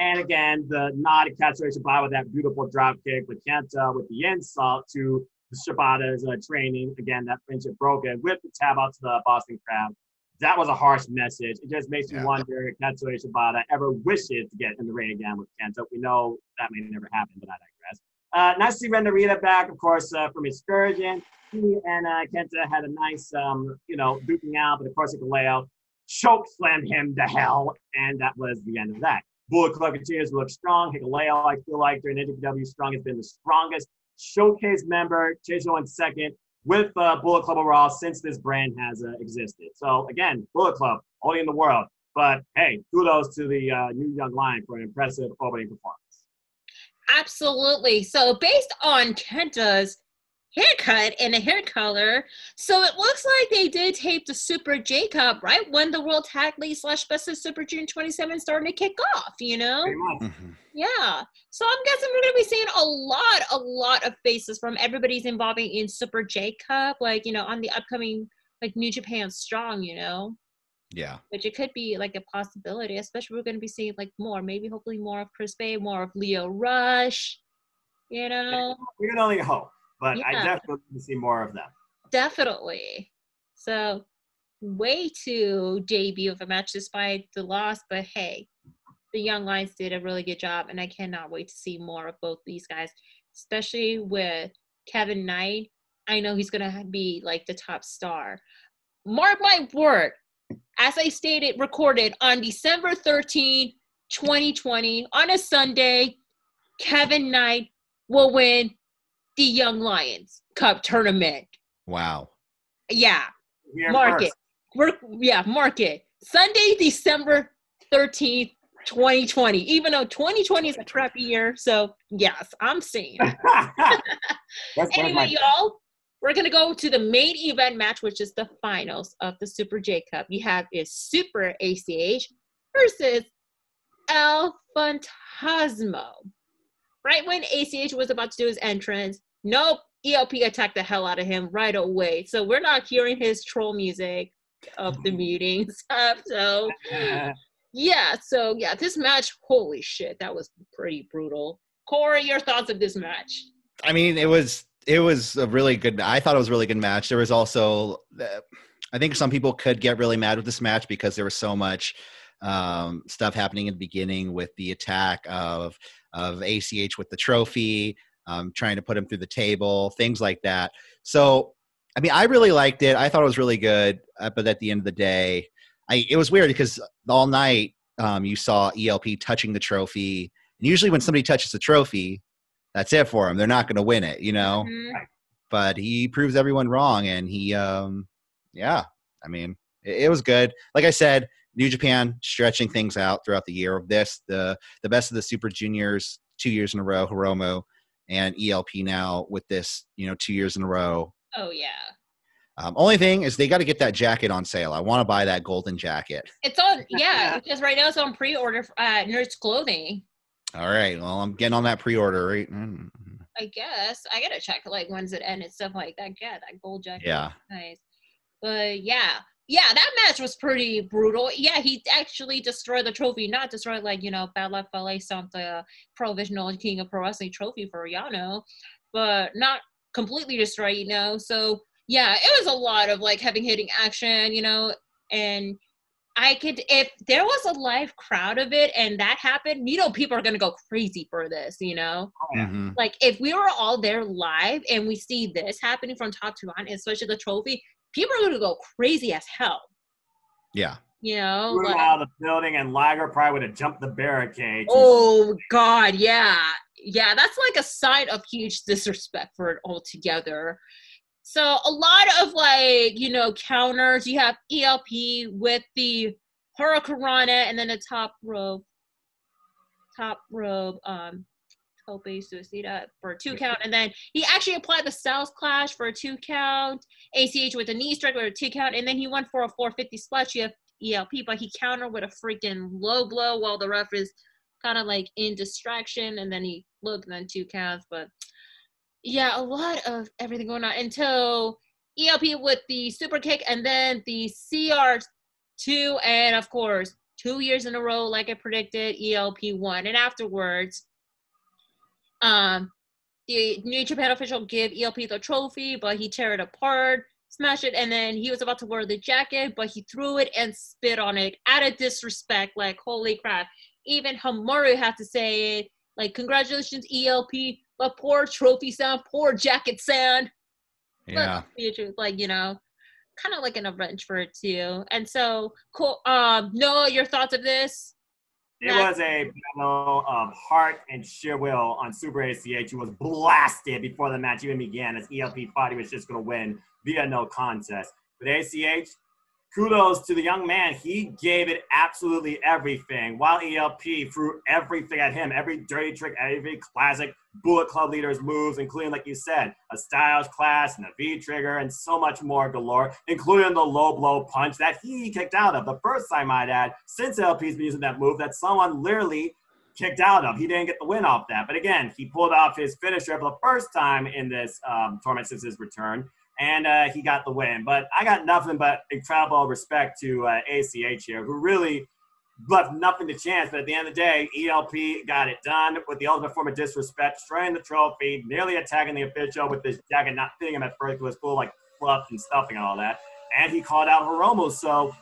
And again, the nod to Katsuyori Shibata with that beautiful drop kick, but Kenta with the insult to Shibata's uh, training. Again, that friendship broken with the tab out to the Boston crab. That was a harsh message. It just makes yeah. me wonder if Katsuyori Shibata ever wishes to get in the ring again with Kenta. We know that may never happen, but I digress. Uh, nice to see Ren Narita back, of course, uh, from Excursion. He and uh, Kenta had a nice, um, you know, duking out, but of course, Hikuleo choke slammed him to hell, and that was the end of that. Bullet Club continues to look strong. Hikuleo, I feel like during NJPW, Strong has been the strongest showcase member. Chijo in second with uh, Bullet Club overall since this brand has uh, existed. So again, Bullet Club, only in the world. But hey, kudos to the uh, new young lion for an impressive opening performance. Absolutely. So based on Kenta's haircut and a hair color. So it looks like they did tape the Super J Cup right when the World Tag League slash Best of Super June 27 starting to kick off, you know? Mm-hmm. Yeah. So I'm guessing we're going to be seeing a lot, a lot of faces from everybody's involving in Super J Cup, like, you know, on the upcoming, like, New Japan Strong, you know? Yeah. Which it could be like a possibility, especially we're going to be seeing like more, maybe hopefully more of Chris Bey, more of Lio Rush, you know? We can only hope but yeah. I definitely want to see more of them. Definitely. So, way to debut of a match despite the loss, but hey, the Young Lions did a really good job, and I cannot wait to see more of both these guys, especially with Kevin Knight. I know he's gonna be like the top star. Mark my word, as I stated, recorded on December 13, 2020, on a Sunday, Kevin Knight will win the Young Lions Cup tournament. Wow. Yeah. Mark it. We're, yeah, mark it. Sunday, December 13th, 2020. Even though 2020 is a crappy year. So, yes, I'm seeing. anyway, y'all, we're going to go to the main event match, which is the finals of the Super J Cup. You have is Super ACH versus El Phantasmo right when ACH was about to do his entrance, nope, ELP attacked the hell out of him right away. So we're not hearing his troll music of the meetings. so yeah, so yeah, this match, holy shit, that was pretty brutal. Korey, your thoughts of this match? I mean, it was it was a really good. I thought it was a really good match. There was also, I think some people could get really mad with this match because there was so much um, stuff happening in the beginning with the attack of of ACH with the trophy, um, trying to put him through the table, things like that. So, I mean, I really liked it. I thought it was really good. Uh, but at the end of the day, I, it was weird because all night um, you saw ELP touching the trophy. And usually, when somebody touches the trophy, that's it for them. They're not going to win it, you know. Mm-hmm. But he proves everyone wrong, and he, um, yeah, I mean, it, it was good. Like I said, New Japan stretching things out throughout the year. of This the the best of the Super Juniors two years in a row, Hiromu and ELP now with this, you know, two years in a row. Oh yeah. Um, only thing is they got to get that jacket on sale. I want to buy that golden jacket. It's on, yeah, because right now it's on pre-order at Nerds Clothing. All right, well, I'm getting on that pre-order. Right? Mm-hmm. I guess I gotta check like when's it end and stuff like that. Yeah, that gold jacket. Yeah. Nice. But yeah, yeah, that match was pretty brutal. Yeah, he actually destroyed the trophy, not destroyed like, you know, Bad Luck Fale Santa Provisional King of Pro Wrestling trophy for Yano, but not completely destroyed, you know. So yeah, it was a lot of like heavy hitting action, you know, and I could if there was a live crowd of it and that happened, you know, people are gonna go crazy for this, you know. Mm-hmm. Like if we were all there live and we see this happening from top to bottom, especially the trophy, people are going to go crazy as hell. Yeah. You know, like, out of the building, and Liger probably would have jumped the barricade. Oh God, yeah, yeah. That's like a sign of huge disrespect for it altogether. So a lot of like you know counters. You have ELP with the Hurricanrana and then the top rope, top rope, um, Tope Suicida uh, for a two count, and then he actually applied the Styles Clash for a two count, ACH with a knee strike with a two count, and then he went for a 450 splash You have ELP, but he countered with a freaking low blow while the ref is kind of like in distraction, and then he looked and then two counts, but yeah, a lot of everything going on until ELP with the super kick and then the CR2, and of course, two years in a row, like I predicted, ELP won. And afterwards, um, the New Japan official gave ELP the trophy, but he tear it apart, smash it, and then he was about to wear the jacket, but he threw it and spit on it out of disrespect. Like, holy crap. Even Hiromu had to say it. Like, congratulations, ELP, but poor trophy sound, poor jacket sound. Yeah. Like, you know, kind of like an revenge for it too. And so, cool. Um, Noah, your thoughts of this? It was a battle of heart and sheer will on Super ACH. He was blasted before the match even began as ELP thought he was just going to win via no contest. But ACH kudos to the young man. He gave it absolutely everything. While ELP threw everything at him, every dirty trick, every classic Bullet Club leaders moves, including, like you said, a Styles Clash and a V trigger and so much more galore, including the low blow punch that he kicked out of. The first time I'd add, since LP's been using that move, that someone literally kicked out of. He didn't get the win off that. But again, he pulled off his finisher for the first time in this um, tournament since his return and uh, he got the win. But I got nothing but incredible respect to uh, ACH here, who really left nothing to chance. But at the end of the day, ELP got it done with the ultimate form of disrespect, destroying the trophy, nearly attacking the official with this jacket not fitting him at first. Was full like fluff and stuffing and all that. And he called out Hiromu. So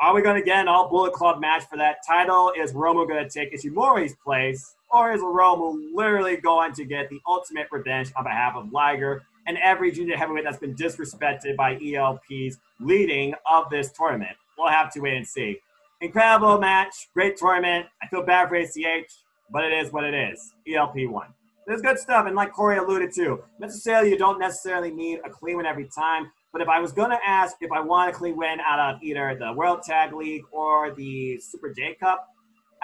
are we going to get an all Bullet Club match for that title? Is Hiromu going to take Ishimori's place? Or is Hiromu literally going to get the ultimate revenge on behalf of Liger? And every junior heavyweight that's been disrespected by ELP's leading of this tournament. We'll have to wait and see. Incredible match, great tournament. I feel bad for ACH, but it is what it is. ELP won. There's good stuff, and like Korey alluded to, necessarily you don't necessarily need a clean win every time. But if I was gonna ask if I want a clean win out of either the World Tag League or the Super J Cup,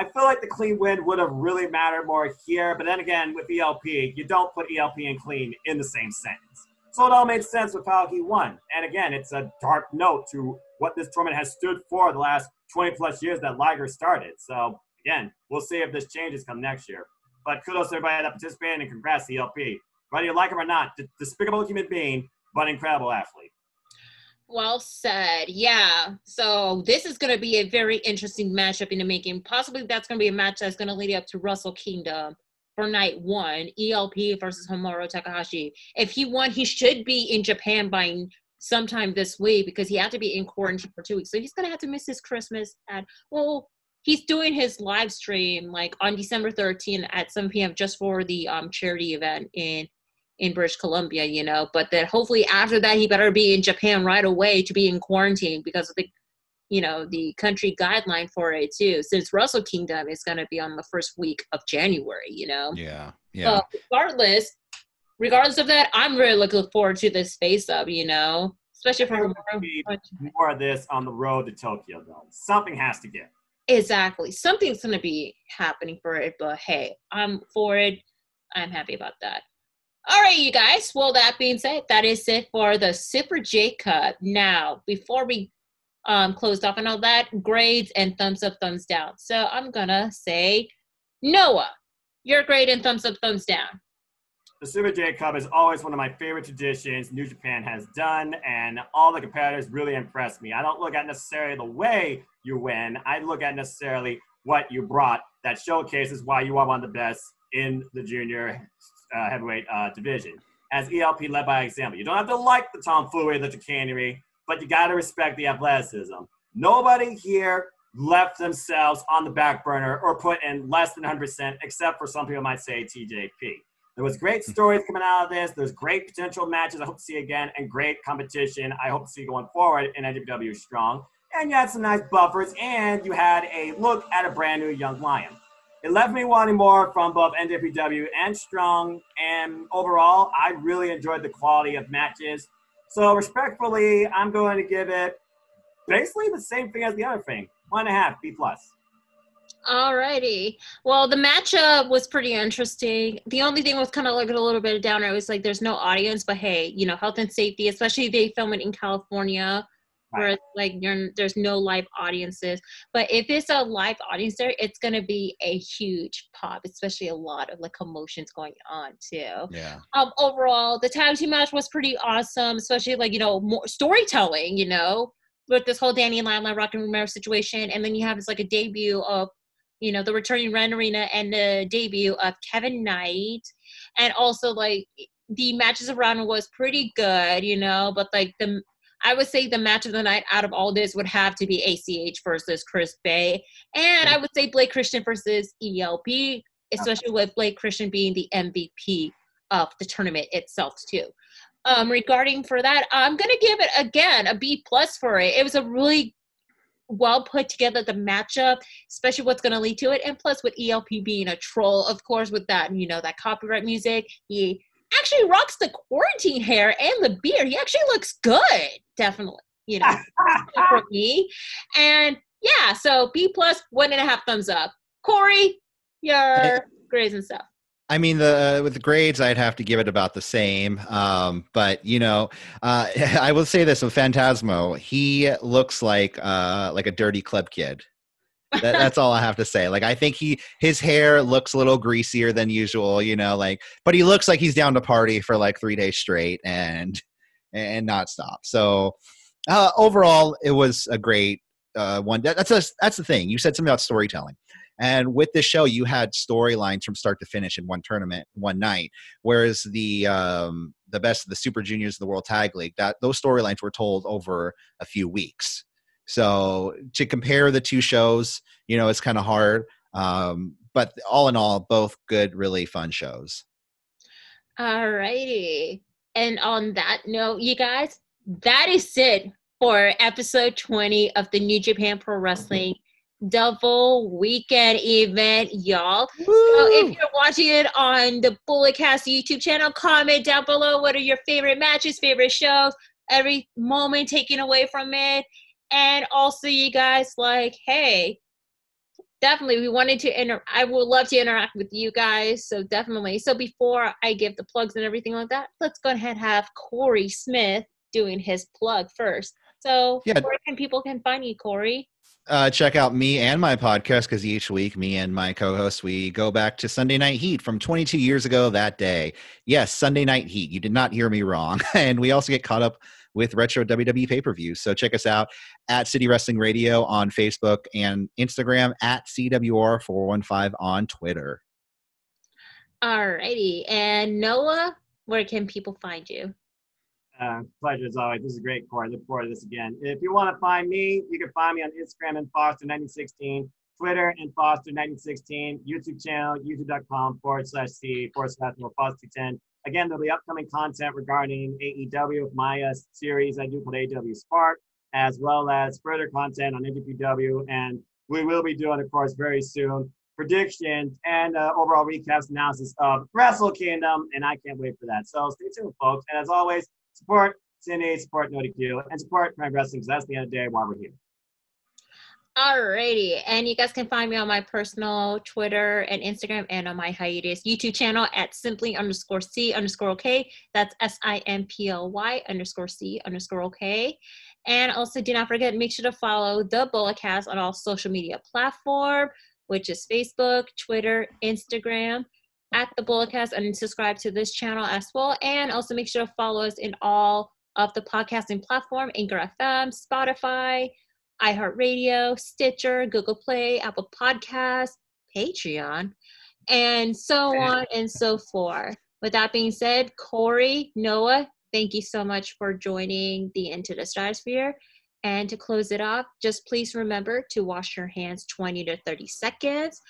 I feel like the clean win would have really mattered more here. But then again, with ELP, you don't put ELP and clean in the same sentence. So it all made sense with how he won. And again, it's a dark note to what this tournament has stood for the last 20 plus years that Liger started. So again, we'll see if this changes come next year. But kudos to everybody that participated and congrats to ELP. Whether you like him or not, despicable human being, but incredible athlete. Well said. Yeah. So this is going to be a very interesting matchup in the making. Possibly that's going to be a match that's going to lead up to Wrestle Kingdom for night one. ELP versus Hiromu Takahashi. If he won, he should be in Japan by sometime this week because he had to be in quarantine for two weeks. So he's going to have to miss his Christmas at well. He's doing his live stream like on December 13th at 7 p.m. just for the um, charity event in in British Columbia, you know, but that hopefully after that he better be in Japan right away to be in quarantine because of the you know the country guideline for it too since Wrestle Kingdom is going to be on the first week of January, you know. Yeah. Yeah. regardless regardless of that, I'm really looking forward to this face up, you know, especially for more of this on the road to Tokyo though. Something has to get. Exactly. Something's going to be happening for it, but hey, I'm for it. I'm happy about that. All right, you guys. Well, that being said, that is it for the Super J Cup. Now, before we um, closed off and all that, grades and thumbs up, thumbs down. So I'm gonna say, Noah, your grade and thumbs up, thumbs down. The Super J Cup is always one of my favorite traditions New Japan has done, and all the competitors really impressed me. I don't look at necessarily the way you win, I look at necessarily what you brought that showcases why you are one of the best in the junior uh, heavyweight uh, division. As ELP led by example, you don't have to like the tomfoolery, the chicanery, but you got to respect the athleticism. Nobody here left themselves on the back burner or put in less than 100%, except for some people might say TJP. There was great stories coming out of this. There's great potential matches I hope to see again and great competition I hope to see going forward in NJPW Strong. And you had some nice buffers and you had a look at a brand new young lion it left me wanting more from both NJPW and Strong. And overall, I really enjoyed the quality of matches. So respectfully, I'm going to give it basically the same thing as the other thing. One and a half, B plus. Alrighty. Well, the matchup was pretty interesting. The only thing was kind of like a little bit of downer. It was like there's no audience, but hey, you know, health and safety, especially they film it in California, Right. it's like you're, there's no live audiences. But if it's a live audience there, it's gonna be a huge pop, especially a lot of like commotions going on too. Yeah. Um, overall, the tag team match was pretty awesome, especially like you know more storytelling. You know, with this whole Danny and Rock and Romero situation, and then you have this like a debut of you know the returning Ren Arena and the debut of Kevin Knight, and also like the matches around was pretty good. You know, but like the I would say the match of the night out of all this would have to be ACH versus Chris Bey, and I would say Blake Christian versus ELP, especially with Blake Christian being the MVP of the tournament itself too. Um, regarding for that, I'm gonna give it again a B plus for it. It was a really well put together the matchup, especially what's gonna lead to it, and plus with ELP being a troll, of course, with that you know that copyright music, he actually rocks the quarantine hair and the beard. He actually looks good, definitely. You know, for me, and yeah, so B plus, one and a half thumbs up. Korey, your grades and stuff. I mean, the with the grades, I'd have to give it about the same. Um, but you know, uh, I will say this with Phantasmo, he looks like uh, like a dirty club kid. That, that's all I have to say. Like, I think he his hair looks a little greasier than usual. You know, like, but he looks like he's down to party for like three days straight and and not stop. So uh, overall, it was a great uh, one. That, that's a, that's the thing. You said something about storytelling. And with this show, you had storylines from start to finish in one tournament, one night. Whereas the um, the best of the Super Juniors of the World Tag League, that those storylines were told over a few weeks. So to compare the two shows, you know, it's kind of hard. Um, but all in all, both good, really fun shows. Alrighty. And on that note, you guys, that is it for episode 20 of the New Japan Pro Wrestling double weekend event, y'all. So if you're watching it on the Bulletcast YouTube channel, comment down below what are your favorite matches, favorite shows, every moment taken away from it. And also, you guys, like, hey, definitely we wanted to inter i would love to interact with you guys so definitely so before i give the plugs and everything like that let's go ahead and have korey smith doing his plug first so Yeah. where can people can find you korey uh, check out me and my podcast because each week, me and my co-host, we go back to Sunday Night Heat from 22 years ago that day. Yes, Sunday Night Heat. You did not hear me wrong. And we also get caught up with retro WWE pay-per-views. So check us out at City Wrestling Radio on Facebook and Instagram at CWR415 on Twitter. All righty. and noah where can people find you Uh, pleasure as always. This is a great, Korey. Look forward to this again. If you want to find me, you can find me on Instagram and Foster1916, Twitter and Foster1916, YouTube channel, youtube.com forward slash C forward slash more Foster10. Again, there'll be upcoming content regarding AEW with my uh, series I do called AEW Spark, as well as further content on NJPW. And we will be doing, of course, very soon predictions and uh, overall recaps analysis of Wrestle Kingdom. And I can't wait for that. So stay tuned, folks. And as always, support Cindy, support NODQ, and support Prime Wrestling because that's the end of the day why we're here. Alrighty, and you guys can find me on my personal Twitter and Instagram and on my hiatus YouTube channel at simply underscore C underscore OK. That's S I M P L Y underscore C underscore OK. And also, do not forget, make sure to follow the Bulletcast on all social media platform, which is Facebook, Twitter, Instagram, at the Bulletcast, and subscribe to this channel as well. And also make sure to follow us in all of the podcasting platform, Anchor FM, Spotify, iHeartRadio, Stitcher, Google Play, Apple Podcasts, Patreon, and so on and so forth. With that being said, Korey, Noah, thank you so much for joining the Into the Stratusphere. And to close it off, just please remember to wash your hands 20 to 30 seconds.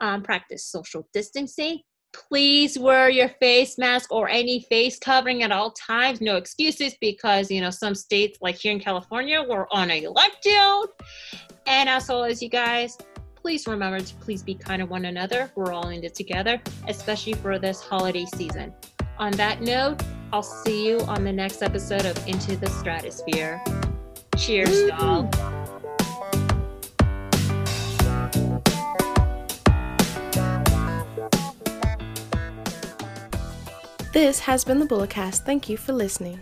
Um, practice social distancing. Please wear your face mask or any face covering at all times. No excuses because, you know, some states, like here in California, we're on a lockdown. And as always, you guys, please remember to please be kind to one another. We're all in it together, especially for this holiday season. On that note, I'll see you on the next episode of Into the Stratusphere. Cheers, y'all. This has been the Bulletcast. Thank you for listening.